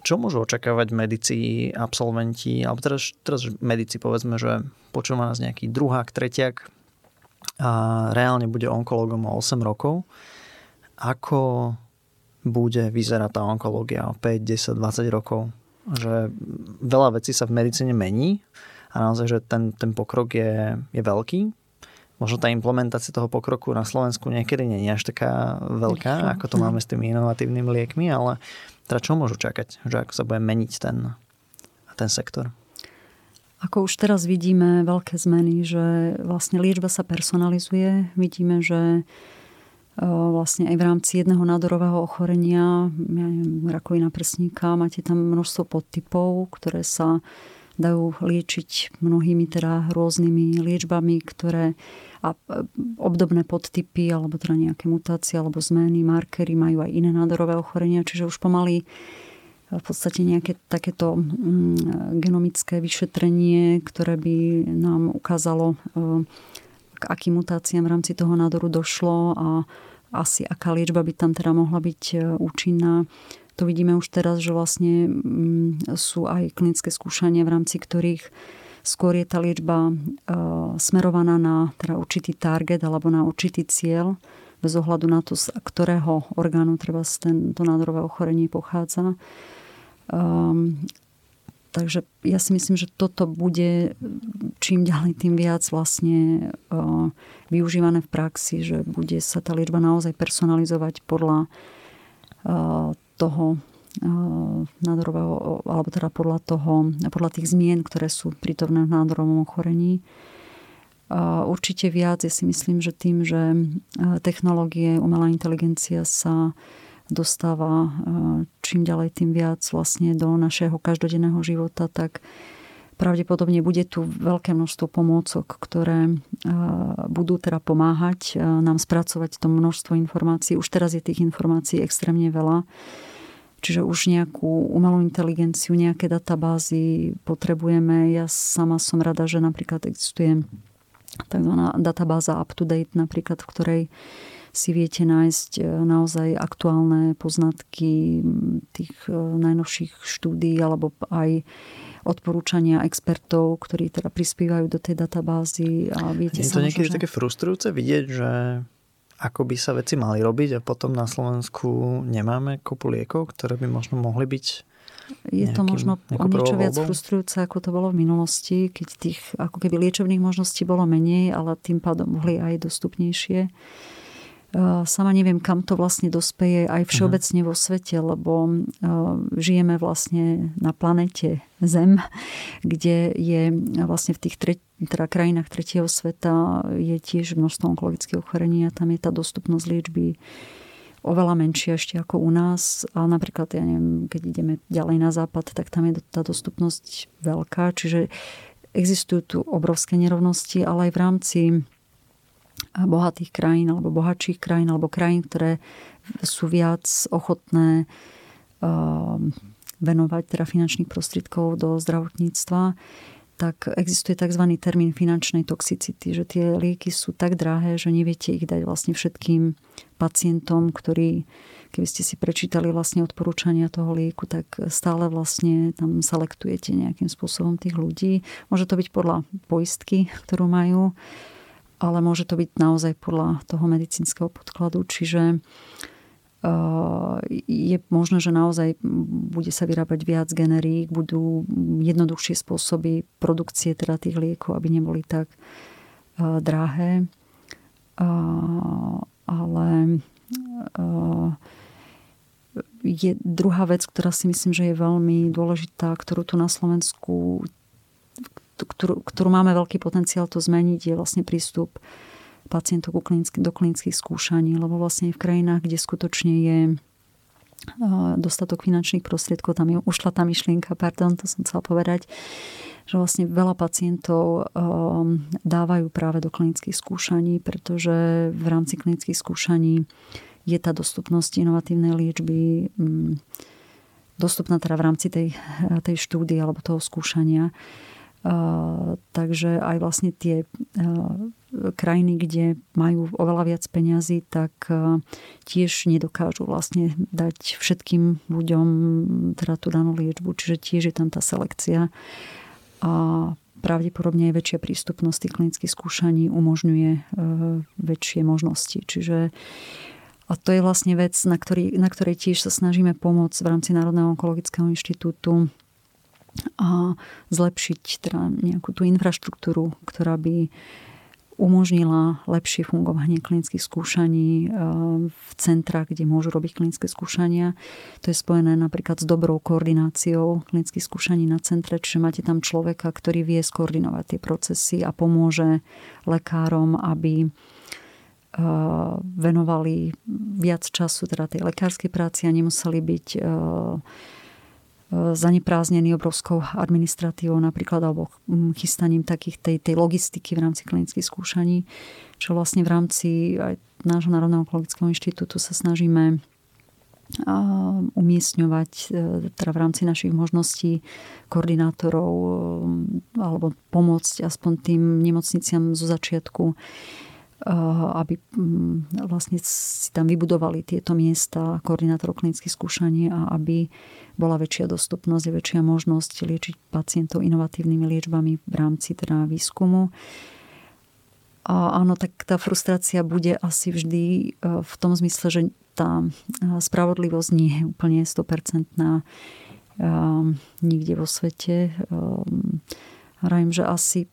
Čo môžu očakávať medici, absolventi, alebo teraz, teraz medici povedzme, že počúva nás nejaký druhák, tretiak, a reálne bude onkologom o 8 rokov. Ako bude vyzerať tá onkológia o 5, 10, 20 rokov? Že veľa vecí sa v medicíne mení a naozaj, že ten, ten pokrok je, je veľký. Možno tá implementácia toho pokroku na Slovensku niekedy nie je až taká veľká, ako to máme s tými inovatívnymi liekmi, ale teda čo môžu čakať? Že ako sa bude meniť ten, ten sektor? Ako už teraz vidíme veľké zmeny, že vlastne liečba sa personalizuje. Vidíme, že e, vlastne aj v rámci jedného nádorového ochorenia, ja neviem, rakovina prsníka, máte tam množstvo podtypov, ktoré sa dajú liečiť mnohými teda rôznymi liečbami, ktoré a e, obdobné podtypy alebo teda nejaké mutácie alebo zmeny, markery majú aj iné nádorové ochorenia, čiže už pomaly v podstate nejaké takéto mm, genomické vyšetrenie, ktoré by nám ukázalo, e, k akým mutáciám v rámci toho nádoru došlo a asi aká liečba by tam teda mohla byť e, účinná. To vidíme už teraz, že vlastne mm, sú aj klinické skúšania, v rámci ktorých skôr je tá liečba e, smerovaná na teda určitý target alebo na určitý cieľ, bez ohľadu na to, z ktorého orgánu treba to nádorové ochorenie pochádza. Um, takže ja si myslím, že toto bude čím ďalej tým viac vlastne uh, využívané v praxi, že bude sa tá liečba naozaj personalizovať podľa uh, toho uh, nádorového, alebo teda podľa toho, podľa tých zmien, ktoré sú prítomné v nádorovom ochorení. Určite viac, ja si myslím, že tým, že technológie, umelá inteligencia sa dostáva e, čím ďalej tým viac vlastne do našeho každodenného života, tak pravdepodobne bude tu veľké množstvo pomôcok, ktoré e, budú teda pomáhať e, nám spracovať to množstvo informácií. Už teraz je tých informácií extrémne veľa. Čiže už nejakú umelú inteligenciu, nejaké databázy potrebujeme. Ja sama som rada, že napríklad existuje tzv. databáza up-to-date, napríklad, v ktorej si viete nájsť e, naozaj aktuálne poznatky tých e, najnovších štúdí alebo aj odporúčania expertov, ktorí teda prispievajú do tej databázy. A viete, je to niekedy že... také frustrujúce vidieť, že ako by sa veci mali robiť a potom na Slovensku nemáme kopu liekov, ktoré by možno mohli byť je to možno o niečo viac frustrujúce, ako to bolo v minulosti, keď tých ako keby liečebných možností bolo menej, ale tým pádom boli aj dostupnejšie. Sama neviem, kam to vlastne dospeje aj mhm. všeobecne vo svete, lebo žijeme vlastne na planete Zem, kde je vlastne v tých tre- teda krajinách tretieho sveta je tiež množstvo onkologických ochorení a tam je tá dostupnosť liečby oveľa menšia ešte ako u nás. A napríklad, ja neviem, keď ideme ďalej na západ, tak tam je tá dostupnosť veľká. Čiže existujú tu obrovské nerovnosti, ale aj v rámci bohatých krajín alebo bohatších krajín alebo krajín, ktoré sú viac ochotné ehm, venovať teda finančných prostriedkov do zdravotníctva, tak existuje tzv. termín finančnej toxicity, že tie lieky sú tak drahé, že neviete ich dať vlastne všetkým pacientom, ktorí, keby ste si prečítali vlastne odporúčania toho lieku, tak stále vlastne tam selektujete nejakým spôsobom tých ľudí. Môže to byť podľa poistky, ktorú majú, ale môže to byť naozaj podľa toho medicínskeho podkladu. Čiže eh, je možné, že naozaj bude sa vyrábať viac generík, budú jednoduchšie spôsoby produkcie teda tých liekov, aby neboli tak eh, drahé. Eh, ale je druhá vec, ktorá si myslím, že je veľmi dôležitá, ktorú tu na Slovensku ktorú, ktorú máme veľký potenciál to zmeniť, je vlastne prístup pacientov do klinických skúšaní, lebo vlastne v krajinách, kde skutočne je dostatok finančných prostriedkov, tam je ušla tá myšlienka, pardon, to som chcela povedať, že vlastne veľa pacientov dávajú práve do klinických skúšaní, pretože v rámci klinických skúšaní je tá dostupnosť inovatívnej liečby um, dostupná teda v rámci tej, tej štúdie alebo toho skúšania takže aj vlastne tie krajiny, kde majú oveľa viac peňazí, tak tiež nedokážu vlastne dať všetkým ľuďom teda tú danú liečbu. Čiže tiež je tam tá selekcia. A pravdepodobne aj väčšia prístupnosť tých klinických skúšaní umožňuje väčšie možnosti. Čiže a to je vlastne vec, na, ktorý, na ktorej tiež sa snažíme pomôcť v rámci Národného onkologického inštitútu a zlepšiť teda nejakú tú infraštruktúru, ktorá by umožnila lepšie fungovanie klinických skúšaní e, v centrách, kde môžu robiť klinické skúšania. To je spojené napríklad s dobrou koordináciou klinických skúšaní na centre, čiže máte tam človeka, ktorý vie skoordinovať tie procesy a pomôže lekárom, aby e, venovali viac času teda tej lekárskej práci a nemuseli byť e, zaneprázdnený obrovskou administratívou napríklad alebo mm, chystaním takých tej, tej logistiky v rámci klinických skúšaní, čo vlastne v rámci aj nášho Národného onkologického inštitútu sa snažíme umiestňovať e, teda v rámci našich možností koordinátorov e, alebo pomôcť aspoň tým nemocniciam zo začiatku aby mm, vlastne si tam vybudovali tieto miesta koordinátorov klinických skúšaní a aby bola väčšia dostupnosť a väčšia možnosť liečiť pacientov inovatívnymi liečbami v rámci teda výskumu. A áno, tak tá frustrácia bude asi vždy e, v tom zmysle, že tá e, spravodlivosť nie je úplne 100% e, nikde vo svete. Hrajím, že asi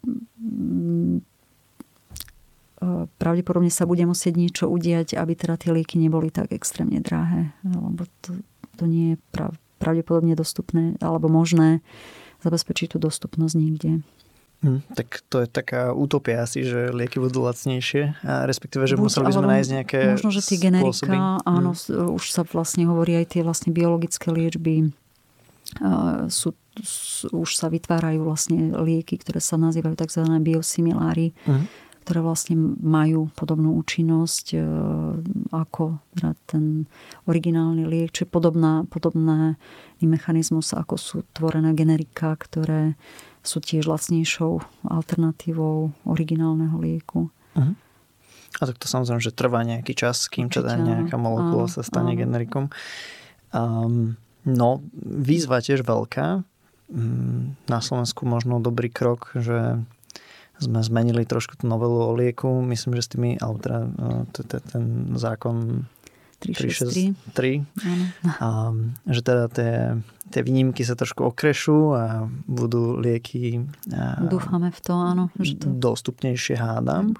pravdepodobne sa bude musieť niečo udiať, aby teda tie lieky neboli tak extrémne drahé. Lebo to, to nie je prav, pravdepodobne dostupné alebo možné zabezpečiť tú dostupnosť nikde. Hm, tak to je taká utopia asi, že lieky budú lacnejšie, a respektíve, že Buď, museli by sme nájsť nejaké Možno, že tie generika, áno, hm. už sa vlastne hovorí aj tie vlastne biologické liečby, sú, sú, už sa vytvárajú vlastne lieky, ktoré sa nazývajú tzv. biosimilári. Hm ktoré vlastne majú podobnú účinnosť ako teda ten originálny liek, čiže podobná, podobný mechanizmus, ako sú tvorené generika, ktoré sú tiež lacnejšou alternatívou originálneho lieku. Uh-huh. A tak to samozrejme, že trvá nejaký čas, kým teda nejaká molekula sa stane áno. generikom. Um, no, výzva tiež veľká. Um, na Slovensku možno dobrý krok, že sme zmenili trošku tú novelu o lieku. Myslím, že s tými, alebo teda e, ten zákon 363. A, že teda tie, tie výnimky sa trošku okrešú a budú lieky a, Dúfame v to, áno. Že to... Dostupnejšie hádam.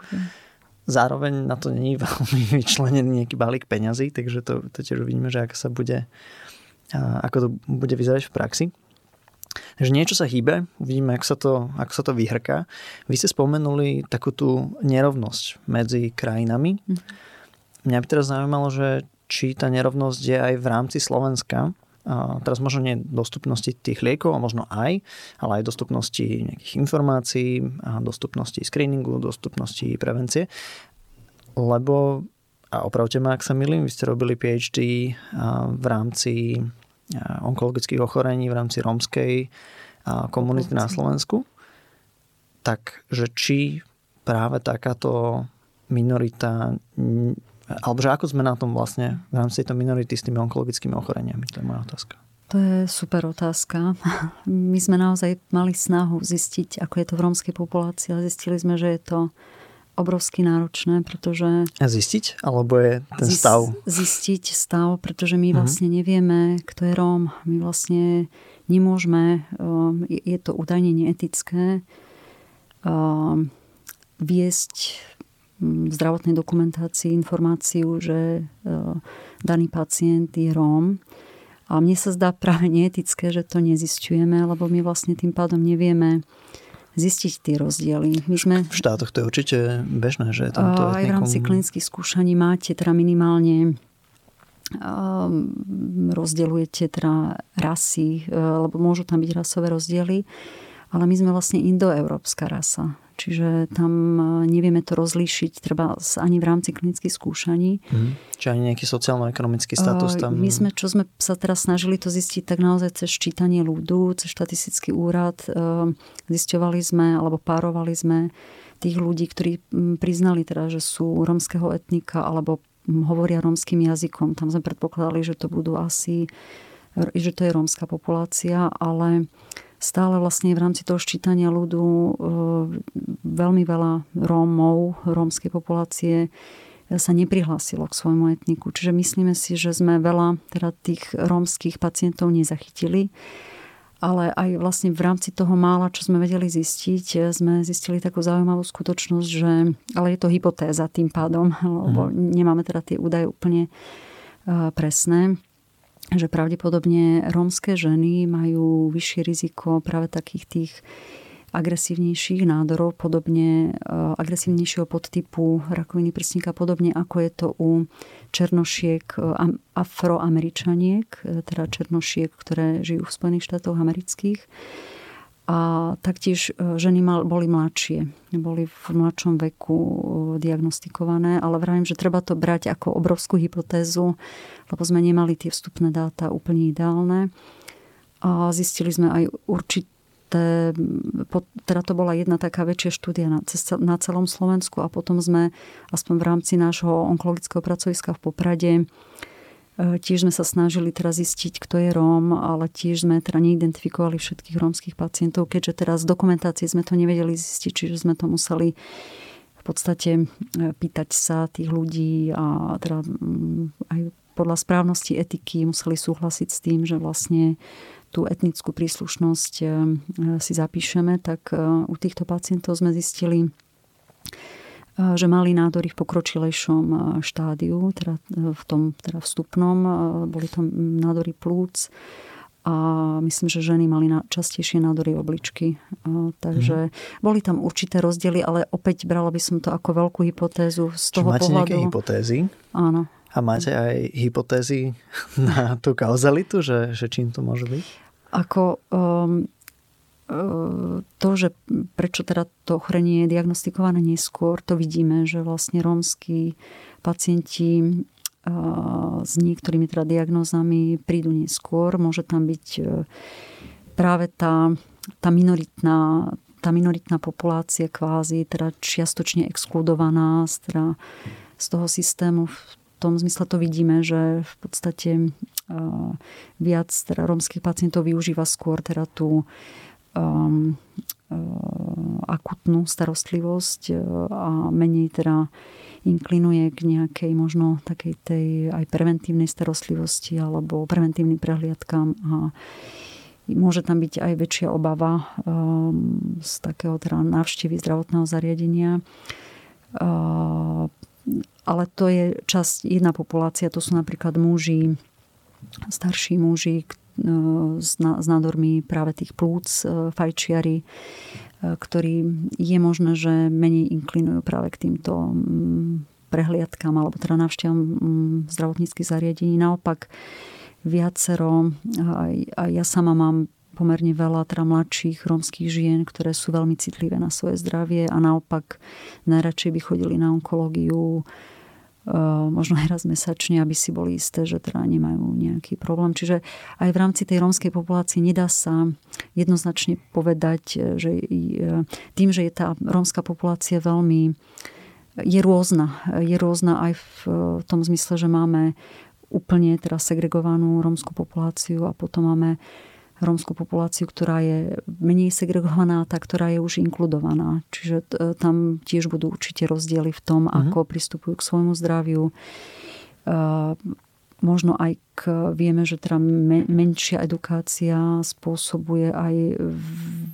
Zároveň na to není veľmi vyčlenený nejaký balík peňazí, takže to, to tiež uvidíme, že ako sa bude, a, ako to bude vyzerať v praxi. Takže niečo sa hýbe, uvidíme, ako sa to, ako sa to vyhrká. Vy ste spomenuli takú tú nerovnosť medzi krajinami. Mm Mňa by teraz zaujímalo, že či tá nerovnosť je aj v rámci Slovenska. A teraz možno nie dostupnosti tých liekov, a možno aj, ale aj dostupnosti nejakých informácií, a dostupnosti screeningu, dostupnosti prevencie. Lebo, a opravte ma, ak sa milím, vy ste robili PhD v rámci onkologických ochorení, v rámci rómskej komunity na Slovensku. Takže či práve takáto minorita alebo že ako sme na tom vlastne v rámci tejto minority s tými onkologickými ochoreniami? To je moja otázka. To je super otázka. My sme naozaj mali snahu zistiť, ako je to v rómskej populácii a zistili sme, že je to obrovsky náročné, pretože... A zistiť? Alebo je ten stav? Zistiť stav, pretože my mhm. vlastne nevieme, kto je Róm. My vlastne nemôžeme, um, je to údajne neetické, um, viesť v zdravotnej dokumentácii informáciu, že e, daný pacient je Róm. A mne sa zdá práve neetické, že to nezistujeme, lebo my vlastne tým pádom nevieme zistiť tie rozdiely. My sme, v štátoch to je určite bežné, že tam to Aj v rámci klinických skúšaní máte teda minimálne rozdeľujete teda rasy, e, lebo môžu tam byť rasové rozdiely, ale my sme vlastne indoeurópska rasa. Čiže tam e, nevieme to rozlíšiť treba ani v rámci klinických skúšaní. Mm. Čiže ani nejaký sociálno-ekonomický status tam... My sme, čo sme sa teraz snažili to zistiť, tak naozaj cez čítanie ľudu, cez štatistický úrad e, zisťovali sme, alebo párovali sme tých ľudí, ktorí priznali teda, že sú romského etnika alebo hovoria romským jazykom. Tam sme predpokladali, že to budú asi, že to je rómska populácia, ale stále vlastne v rámci toho ščítania ľudu e, veľmi veľa Rómov, rómskej populácie sa neprihlásilo k svojmu etniku. Čiže myslíme si, že sme veľa teda tých rómskych pacientov nezachytili. Ale aj vlastne v rámci toho mála, čo sme vedeli zistiť, sme zistili takú zaujímavú skutočnosť, že, ale je to hypotéza tým pádom, lebo mm. nemáme teda tie údaje úplne e, presné, že pravdepodobne rómske ženy majú vyššie riziko práve takých tých agresívnejších nádorov, podobne e, agresívnejšieho podtypu rakoviny prsníka, podobne ako je to u černošiek e, afroameričaniek, e, teda černošiek, ktoré žijú v Spojených štátoch amerických a taktiež e, ženy mal, boli mladšie, boli v mladšom veku e, diagnostikované, ale vravím, že treba to brať ako obrovskú hypotézu, lebo sme nemali tie vstupné dáta úplne ideálne. A zistili sme aj určité, teda to bola jedna taká väčšia štúdia na, na celom Slovensku a potom sme aspoň v rámci nášho onkologického pracoviska v Poprade tiež sme sa snažili teraz zistiť, kto je Róm, ale tiež sme teda neidentifikovali všetkých rómskych pacientov, keďže teraz z dokumentácie sme to nevedeli zistiť, čiže sme to museli v podstate e, pýtať sa tých ľudí a teda mm, aj podľa správnosti etiky museli súhlasiť s tým, že vlastne tú etnickú príslušnosť e, si zapíšeme, tak u týchto pacientov sme zistili že mali nádory v pokročilejšom štádiu, teda e, v tom teda vstupnom, boli to nádory plúc a myslím, že ženy mali na, častejšie nádory obličky. Takže hmm. boli tam určité rozdiely, ale opäť brala by som to ako veľkú hypotézu z toho máte pohľadu. nejaké hypotézy? Áno. A máte aj hypotézy na tú kauzalitu, že, že čím to môže byť? Ako um, to, že prečo teda to ochorenie je diagnostikované neskôr, to vidíme, že vlastne rómsky pacienti s niektorými teda diagnózami prídu neskôr. Môže tam byť práve tá, tá minoritná tá minoritná populácia kvázi teda čiastočne exkludovaná z, teda, z toho systému. V tom zmysle to vidíme, že v podstate uh, viac teda rómskych pacientov využíva skôr teda tú um, uh, akutnú starostlivosť uh, a menej teda inklinuje k nejakej možno takej tej aj preventívnej starostlivosti alebo preventívnym prehliadkám a Môže tam byť aj väčšia obava um, z takého teda návštevy zdravotného zariadenia. Uh, ale to je časť, jedna populácia, to sú napríklad muži, starší muži uh, s nádormi práve tých plúc, uh, fajčiari, ktorí je možné, že menej inklinujú práve k týmto um, prehliadkám alebo teda návštevom zdravotníckých zariadení. Naopak, viacero, aj ja sama mám pomerne veľa teda mladších rómskych žien, ktoré sú veľmi citlivé na svoje zdravie a naopak najradšej by chodili na onkológiu možno aj raz mesačne, aby si boli isté, že teda nemajú nejaký problém. Čiže aj v rámci tej rómskej populácie nedá sa jednoznačne povedať, že tým, že je tá rómska populácia veľmi je rôzna. Je rôzna aj v tom zmysle, že máme úplne teraz segregovanú rómskú populáciu a potom máme rómskú populáciu, ktorá je menej segregovaná, tá, ktorá je už inkludovaná. Čiže tam tiež budú určite rozdiely v tom, uh-huh. ako pristupujú k svojmu zdraviu. Možno aj k, vieme, že teda menšia edukácia spôsobuje aj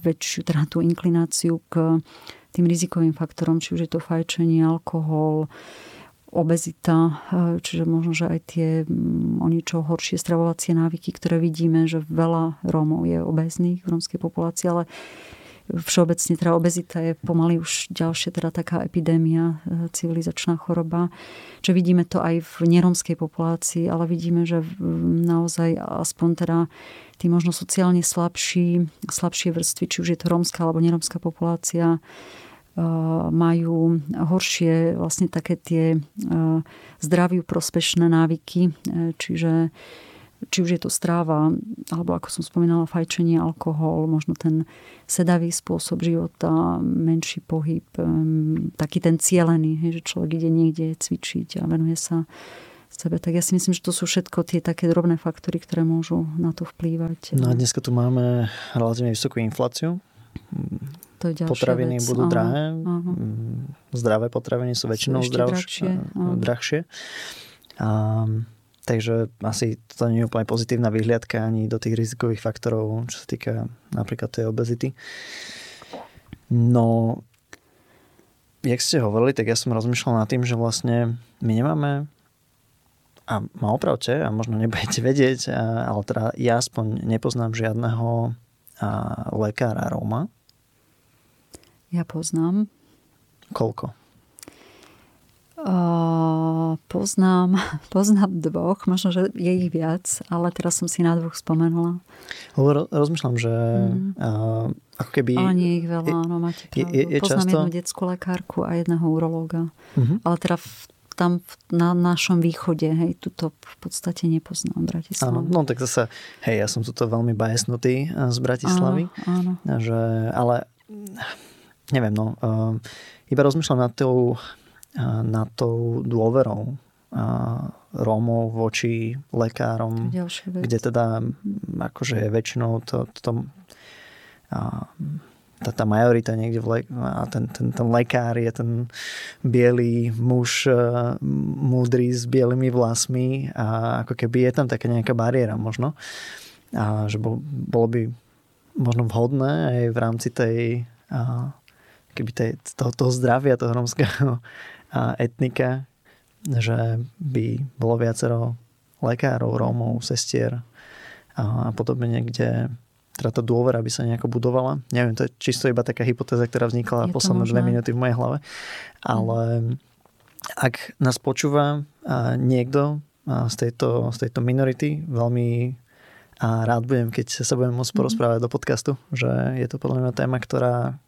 väčšiu teda tú inklináciu k tým rizikovým faktorom, či už je to fajčenie, alkohol, obezita, e, čiže možno, že aj tie mm, o niečo horšie stravovacie návyky, ktoré vidíme, že veľa Rómov je obezných v rómskej populácii, ale všeobecne teda obezita je pomaly už ďalšia teda taká epidémia, e, civilizačná choroba. Čiže vidíme to aj v nerómskej populácii, ale vidíme, že naozaj aspoň teda tí možno sociálne slabší, slabšie vrstvy, či už je to rómska alebo nerómska populácia, majú horšie vlastne také tie zdraviu prospešné návyky, e, čiže či už je to stráva, alebo ako som spomínala, fajčenie, alkohol, možno ten sedavý spôsob života, menší pohyb, taký ten cielený, že človek ide niekde cvičiť a venuje sa sebe. Tak ja si myslím, že to sú všetko tie také drobné faktory, ktoré môžu na to vplývať. No a dneska tu máme relatívne vysokú infláciu to je potraviny vec. budú aha, drahé. Aha. Mm, zdravé potraviny sú väčšinou sú drahšie. drahšie. A, takže asi to nie je úplne pozitívna vyhliadka ani do tých rizikových faktorov, čo sa týka napríklad tej obezity. No, jak ste hovorili, tak ja som rozmýšľal nad tým, že vlastne my nemáme a ma opravte a možno nebudete vedieť, ale teda ja aspoň nepoznám žiadneho lekára Róma, ja poznám. Koľko? Uh, poznám, poznám dvoch, možno, že je ich viac, ale teraz som si na dvoch spomenula. Lebo rozmýšľam, že mm. uh, ako keby... Ale nie ich veľa, áno, máte pravdu. Je, je, poznám často... jednu detskú lekárku a jedného urológa. Uh-huh. Ale teda v, tam v, na našom východe, hej, tuto v podstate nepoznám Bratislavu. Áno, no tak zase, hej, ja som tuto veľmi bajesnutý z Bratislavy. Áno, áno. Že, ale neviem, no, uh, iba rozmýšľam nad tou, uh, nad tou dôverou uh, Rómov voči lekárom, kde teda akože je väčšinou to, to, to uh, tá, tá majorita niekde v le- a ten, ten, ten lekár je ten bielý muž uh, múdry s bielými vlasmi a ako keby je tam taká nejaká bariéra možno. A že bol, bolo by možno vhodné aj v rámci tej uh, keby tej, toho, toho zdravia, toho romského etnika, že by bolo viacero lekárov, Rómov, sestier a podobne, kde teda tá dôvera by sa nejako budovala. Neviem, to je čisto iba taká hypotéza, ktorá vznikla posledné dve minúty v mojej hlave. Ale ak nás počúva niekto z tejto, z tejto minority, veľmi a rád budem, keď sa budem môcť mhm. porozprávať mm-hmm. do podcastu, že je to podľa mňa téma, ktorá,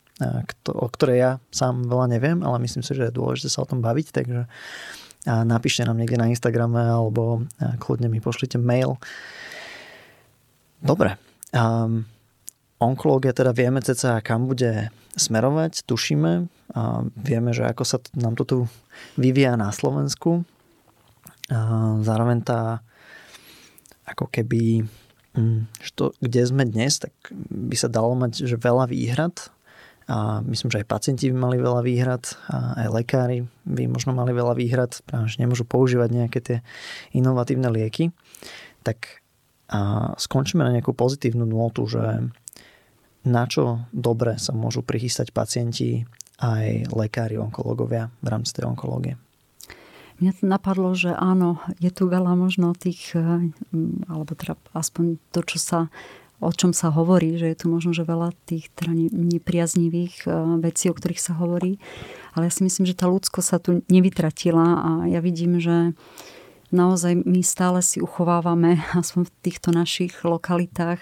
o ktorej ja sám veľa neviem, ale myslím si, že je dôležité sa o tom baviť, takže napíšte nám niekde na Instagrame alebo kľudne mi pošlite mail. Dobre. Um, onkológia teda vieme ceca, kam bude smerovať, tušíme. A vieme, že ako sa nám to tu vyvíja na Slovensku. A zároveň tá ako keby što, mm, kde sme dnes, tak by sa dalo mať že veľa výhrad a myslím, že aj pacienti by mali veľa výhrad a aj lekári by možno mali veľa výhrad, že nemôžu používať nejaké tie inovatívne lieky. Tak a skončíme na nejakú pozitívnu nôtu, že na čo dobre sa môžu prichystať pacienti aj lekári, onkológovia v rámci tej onkológie. Mňa to napadlo, že áno, je tu veľa možno tých, eh, alebo teda aspoň to, čo sa, o čom sa hovorí, že je tu možno, že veľa tých teda nepriaznivých eh, vecí, o ktorých sa hovorí. Ale ja si myslím, že tá ľudsko sa tu nevytratila a ja vidím, že naozaj my stále si uchovávame, aspoň v týchto našich lokalitách,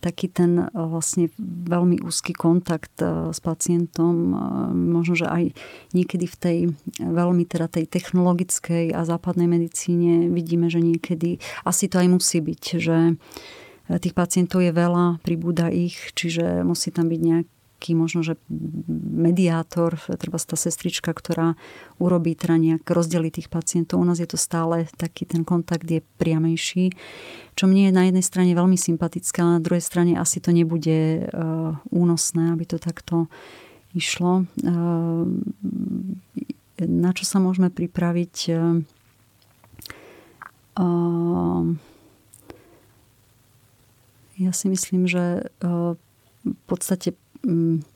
taký ten e, vlastne veľmi úzky kontakt e, s pacientom. E, možno, že aj niekedy v tej veľmi teda tej technologickej a západnej medicíne vidíme, že niekedy asi to aj musí byť, že tých pacientov je veľa, pribúda ich, čiže musí tam byť nejak možno, že mediátor, treba tá sestrička, ktorá urobí teda nejak rozdelí tých pacientov. U nás je to stále taký, ten kontakt je priamejší, čo mne je na jednej strane veľmi sympatické, ale na druhej strane asi to nebude uh, únosné, aby to takto išlo. Uh, na čo sa môžeme pripraviť? Uh, ja si myslím, že v podstate Mm,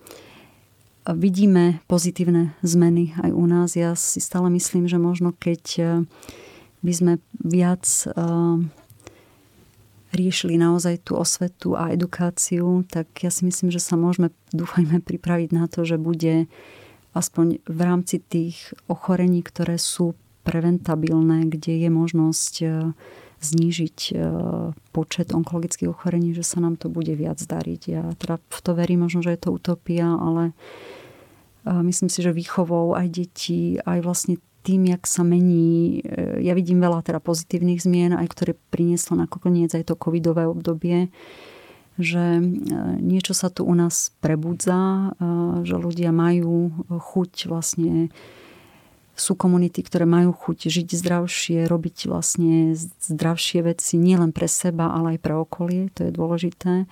vidíme pozitívne zmeny aj u nás. Ja si stále myslím, že možno keď eh, by sme viac riešili naozaj tú osvetu a edukáciu, tak ja si myslím, že sa môžeme, dúfajme, pripraviť na to, že bude aspoň v rámci tých ochorení, ktoré sú preventabilné, kde je možnosť eh, znížiť e, počet onkologických ochorení, že sa nám to bude viac dariť. Ja teda v to verím, možno, že je to utopia, ale e, myslím si, že výchovou aj detí, aj vlastne tým, jak sa mení, e, ja vidím veľa teda pozitívnych zmien, aj ktoré prinieslo nakoniec aj to covidové obdobie, že niečo sa tu u nás prebudza, že ľudia majú chuť vlastne sú komunity, ktoré majú chuť žiť zdravšie, robiť vlastne zdravšie veci nielen pre seba, ale aj pre okolie, to je dôležité.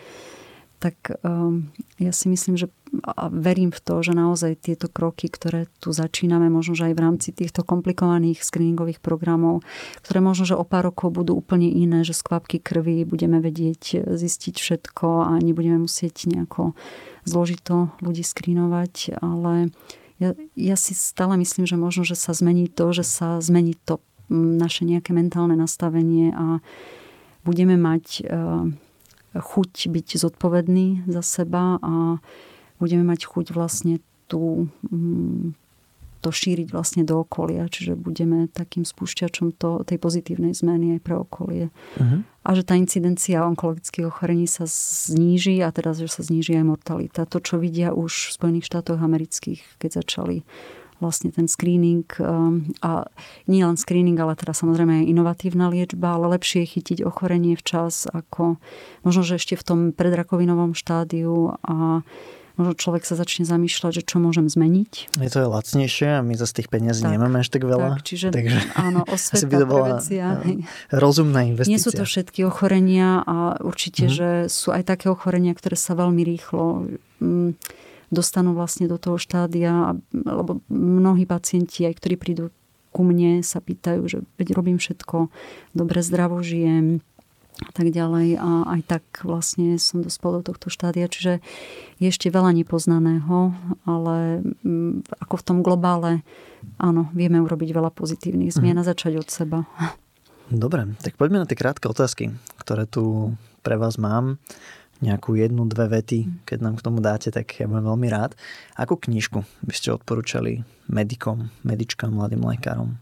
Tak um, ja si myslím, že a verím v to, že naozaj tieto kroky, ktoré tu začíname, možno, že aj v rámci týchto komplikovaných screeningových programov, ktoré možno, že o pár rokov budú úplne iné, že z kvapky krvi budeme vedieť zistiť všetko a nebudeme musieť nejako zložito ľudí screenovať, ale ja, ja si stále myslím, že možno, že sa zmení to, že sa zmení to naše nejaké mentálne nastavenie a budeme mať chuť byť zodpovedný za seba a budeme mať chuť vlastne tú to šíriť vlastne do okolia, čiže budeme takým spúšťačom to, tej pozitívnej zmeny aj pre okolie. Uh-huh. A že tá incidencia onkologických ochorení sa zníži a teraz, že sa zníži aj mortalita. To, čo vidia už v Spojených štátoch amerických, keď začali vlastne ten screening um, a nie len screening, ale teda samozrejme aj inovatívna liečba, ale lepšie je chytiť ochorenie včas ako možno, že ešte v tom predrakovinovom štádiu a možno človek sa začne zamýšľať, že čo môžem zmeniť. Je to je lacnejšie a my za tých peniazí tak, nemáme až tak veľa. Tak, čiže takže áno, osveta, by to bola prevencia. Rozumná investícia. Nie sú to všetky ochorenia a určite, mm-hmm. že sú aj také ochorenia, ktoré sa veľmi rýchlo mm, dostanú vlastne do toho štádia, lebo mnohí pacienti, aj ktorí prídu ku mne, sa pýtajú, že veď robím všetko, dobre zdravo žijem, a tak ďalej. A aj tak vlastne som dospel do tohto štádia, čiže je ešte veľa nepoznaného, ale mm, ako v tom globále, áno, vieme urobiť veľa pozitívnych zmien a mhm. začať od seba. Dobre, tak poďme na tie krátke otázky, ktoré tu pre vás mám. Nejakú jednu, dve vety, mhm. keď nám k tomu dáte, tak ja budem veľmi rád. Akú knižku by ste odporúčali medikom, medičkám, mladým lekárom?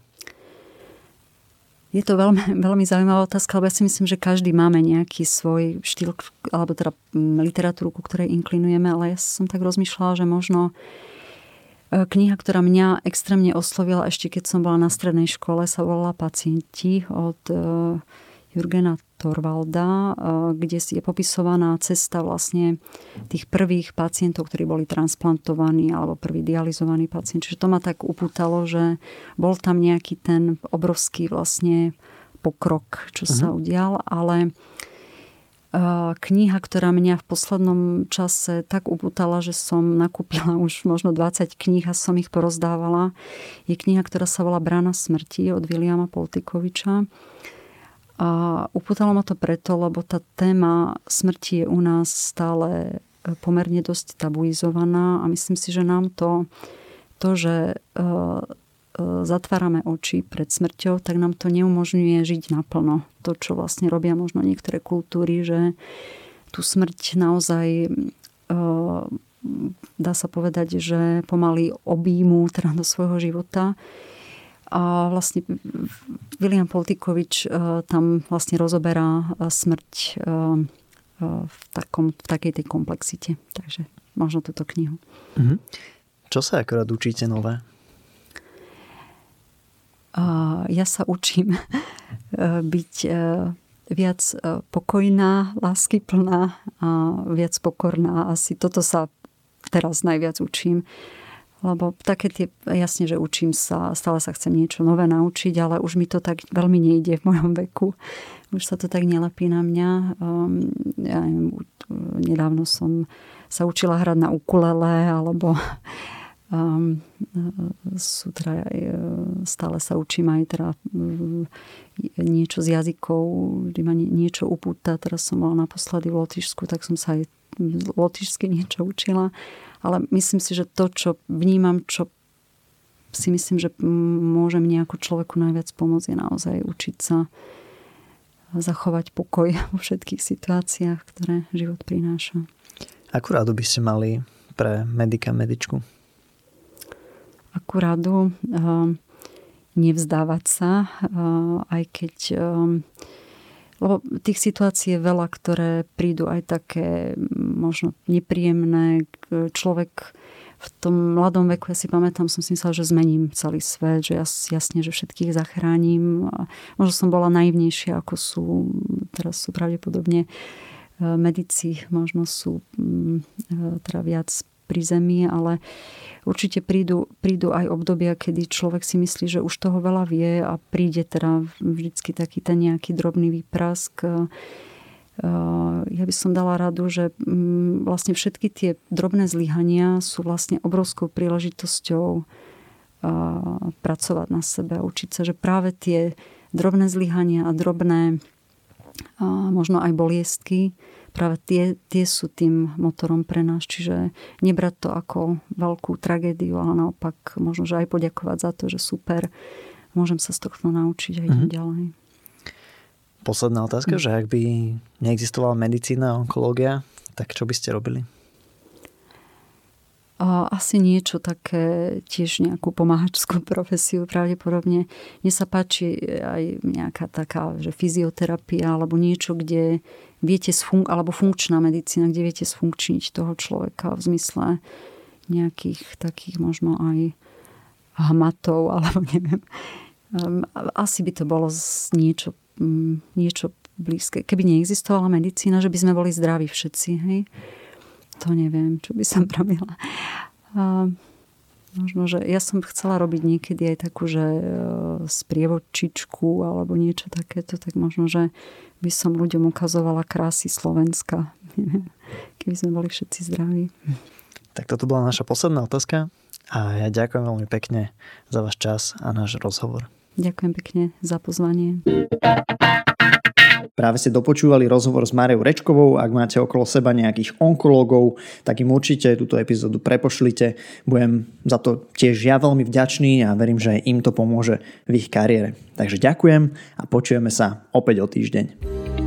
Je to veľmi, veľmi zaujímavá otázka, lebo ja si myslím, že každý máme nejaký svoj štýl, alebo teda mm, literatúru, ku ktorej inklinujeme, ale ja som tak rozmýšľala, že možno e, kniha, ktorá mňa extrémne oslovila ešte keď som bola na strednej škole, sa volala Pacienti od e, Jurgena Torvalda, kde je popisovaná cesta vlastne tých prvých pacientov, ktorí boli transplantovaní alebo prvý dializovaní pacient. Čiže to ma tak upútalo, že bol tam nejaký ten obrovský vlastne pokrok, čo sa uh-huh. udial, ale kniha, ktorá mňa v poslednom čase tak upútala, že som nakúpila už možno 20 kníh a som ich porozdávala, je kniha, ktorá sa volá Brana smrti od Viliama Poltikoviča a upútalo ma to preto, lebo tá téma smrti je u nás stále e, pomerne dosť tabuizovaná a myslím si, že nám to, to že e, e, zatvárame oči pred smrťou, tak nám to neumožňuje žiť naplno. To, čo vlastne robia možno niektoré kultúry, že tú smrť naozaj dá sa povedať, že pomaly objímu teda do svojho života a vlastne William Poltikovič e, tam vlastne rozoberá e, smrť e, v, takom, v takej tej komplexite. Takže možno túto knihu. Mm-hmm. Čo sa akorát učíte nové? Ja sa učím byť viac pokojná, láskyplná a viac pokorná. Asi toto sa teraz najviac učím lebo také tie, jasne, že učím sa, stále sa chcem niečo nové naučiť, ale už mi to tak veľmi nejde v mojom veku. Už sa to tak nelepí na mňa. Um, ja neviem, nedávno som sa učila hrať na ukulele, alebo um, sú teda, e, stále sa učím aj teda um, niečo z jazykov, kde ma niečo upúta. Teraz som bola naposledy v Lotyšsku, tak som sa aj lotyšsky niečo učila ale myslím si, že to, čo vnímam, čo si myslím, že môže mne ako človeku najviac pomôcť, je naozaj učiť sa zachovať pokoj vo všetkých situáciách, ktoré život prináša. Akú radu by ste mali pre medika, medičku? Akú radu? Uh, nevzdávať sa, uh, aj keď uh, lebo tých situácií je veľa, ktoré prídu aj také možno nepríjemné. Človek v tom mladom veku, ja si pamätám, som si myslela, že zmením celý svet, že ja, jasne, že všetkých zachránim. Možno som bola naivnejšia, ako sú, teraz sú pravdepodobne medici, možno sú mm, teda viac pri zemi, ale určite prídu, prídu aj obdobia, kedy človek si myslí, že už toho veľa vie a príde teda vždycky taký ten nejaký drobný výprask. Ja by som dala radu, že mm, vlastne všetky tie drobné zlyhania sú vlastne obrovskou príležitosťou pracovať na sebe učiť sa, že práve tie drobné zlyhania a drobné možno aj boliestky práve tie, tie sú tým motorom pre nás. Čiže nebrať to ako veľkú tragédiu, ale naopak možno, že aj poďakovať za to, že super, môžem sa z tohto naučiť a idem mm-hmm. ďalej. Posledná otázka, mm. že ak by neexistovala medicína a onkológia, tak čo by ste robili? asi niečo také, tiež nejakú pomáhačskú profesiu pravdepodobne. Mne sa páči aj nejaká taká, že fyzioterapia alebo niečo, kde viete sfunk- alebo funkčná medicína, kde viete sfunkčniť toho človeka v zmysle nejakých takých možno aj hmatov alebo neviem. Ehm, asi by to bolo niečo, mm, niečo blízke. Keby neexistovala medicína, že by sme boli zdraví všetci, hej? to neviem, čo by som robila. Možno, že ja som chcela robiť niekedy aj takú, že e, sprievodčičku alebo niečo takéto, tak možno, že by som ľuďom ukazovala krásy Slovenska. Keby sme boli všetci zdraví. Tak toto bola naša posledná otázka a ja ďakujem veľmi pekne za váš čas a náš rozhovor. Ďakujem pekne za pozvanie. Práve ste dopočúvali rozhovor s Mariou Rečkovou. Ak máte okolo seba nejakých onkológov, tak im určite túto epizódu prepošlite. Budem za to tiež ja veľmi vďačný a verím, že im to pomôže v ich kariére. Takže ďakujem a počujeme sa opäť o týždeň.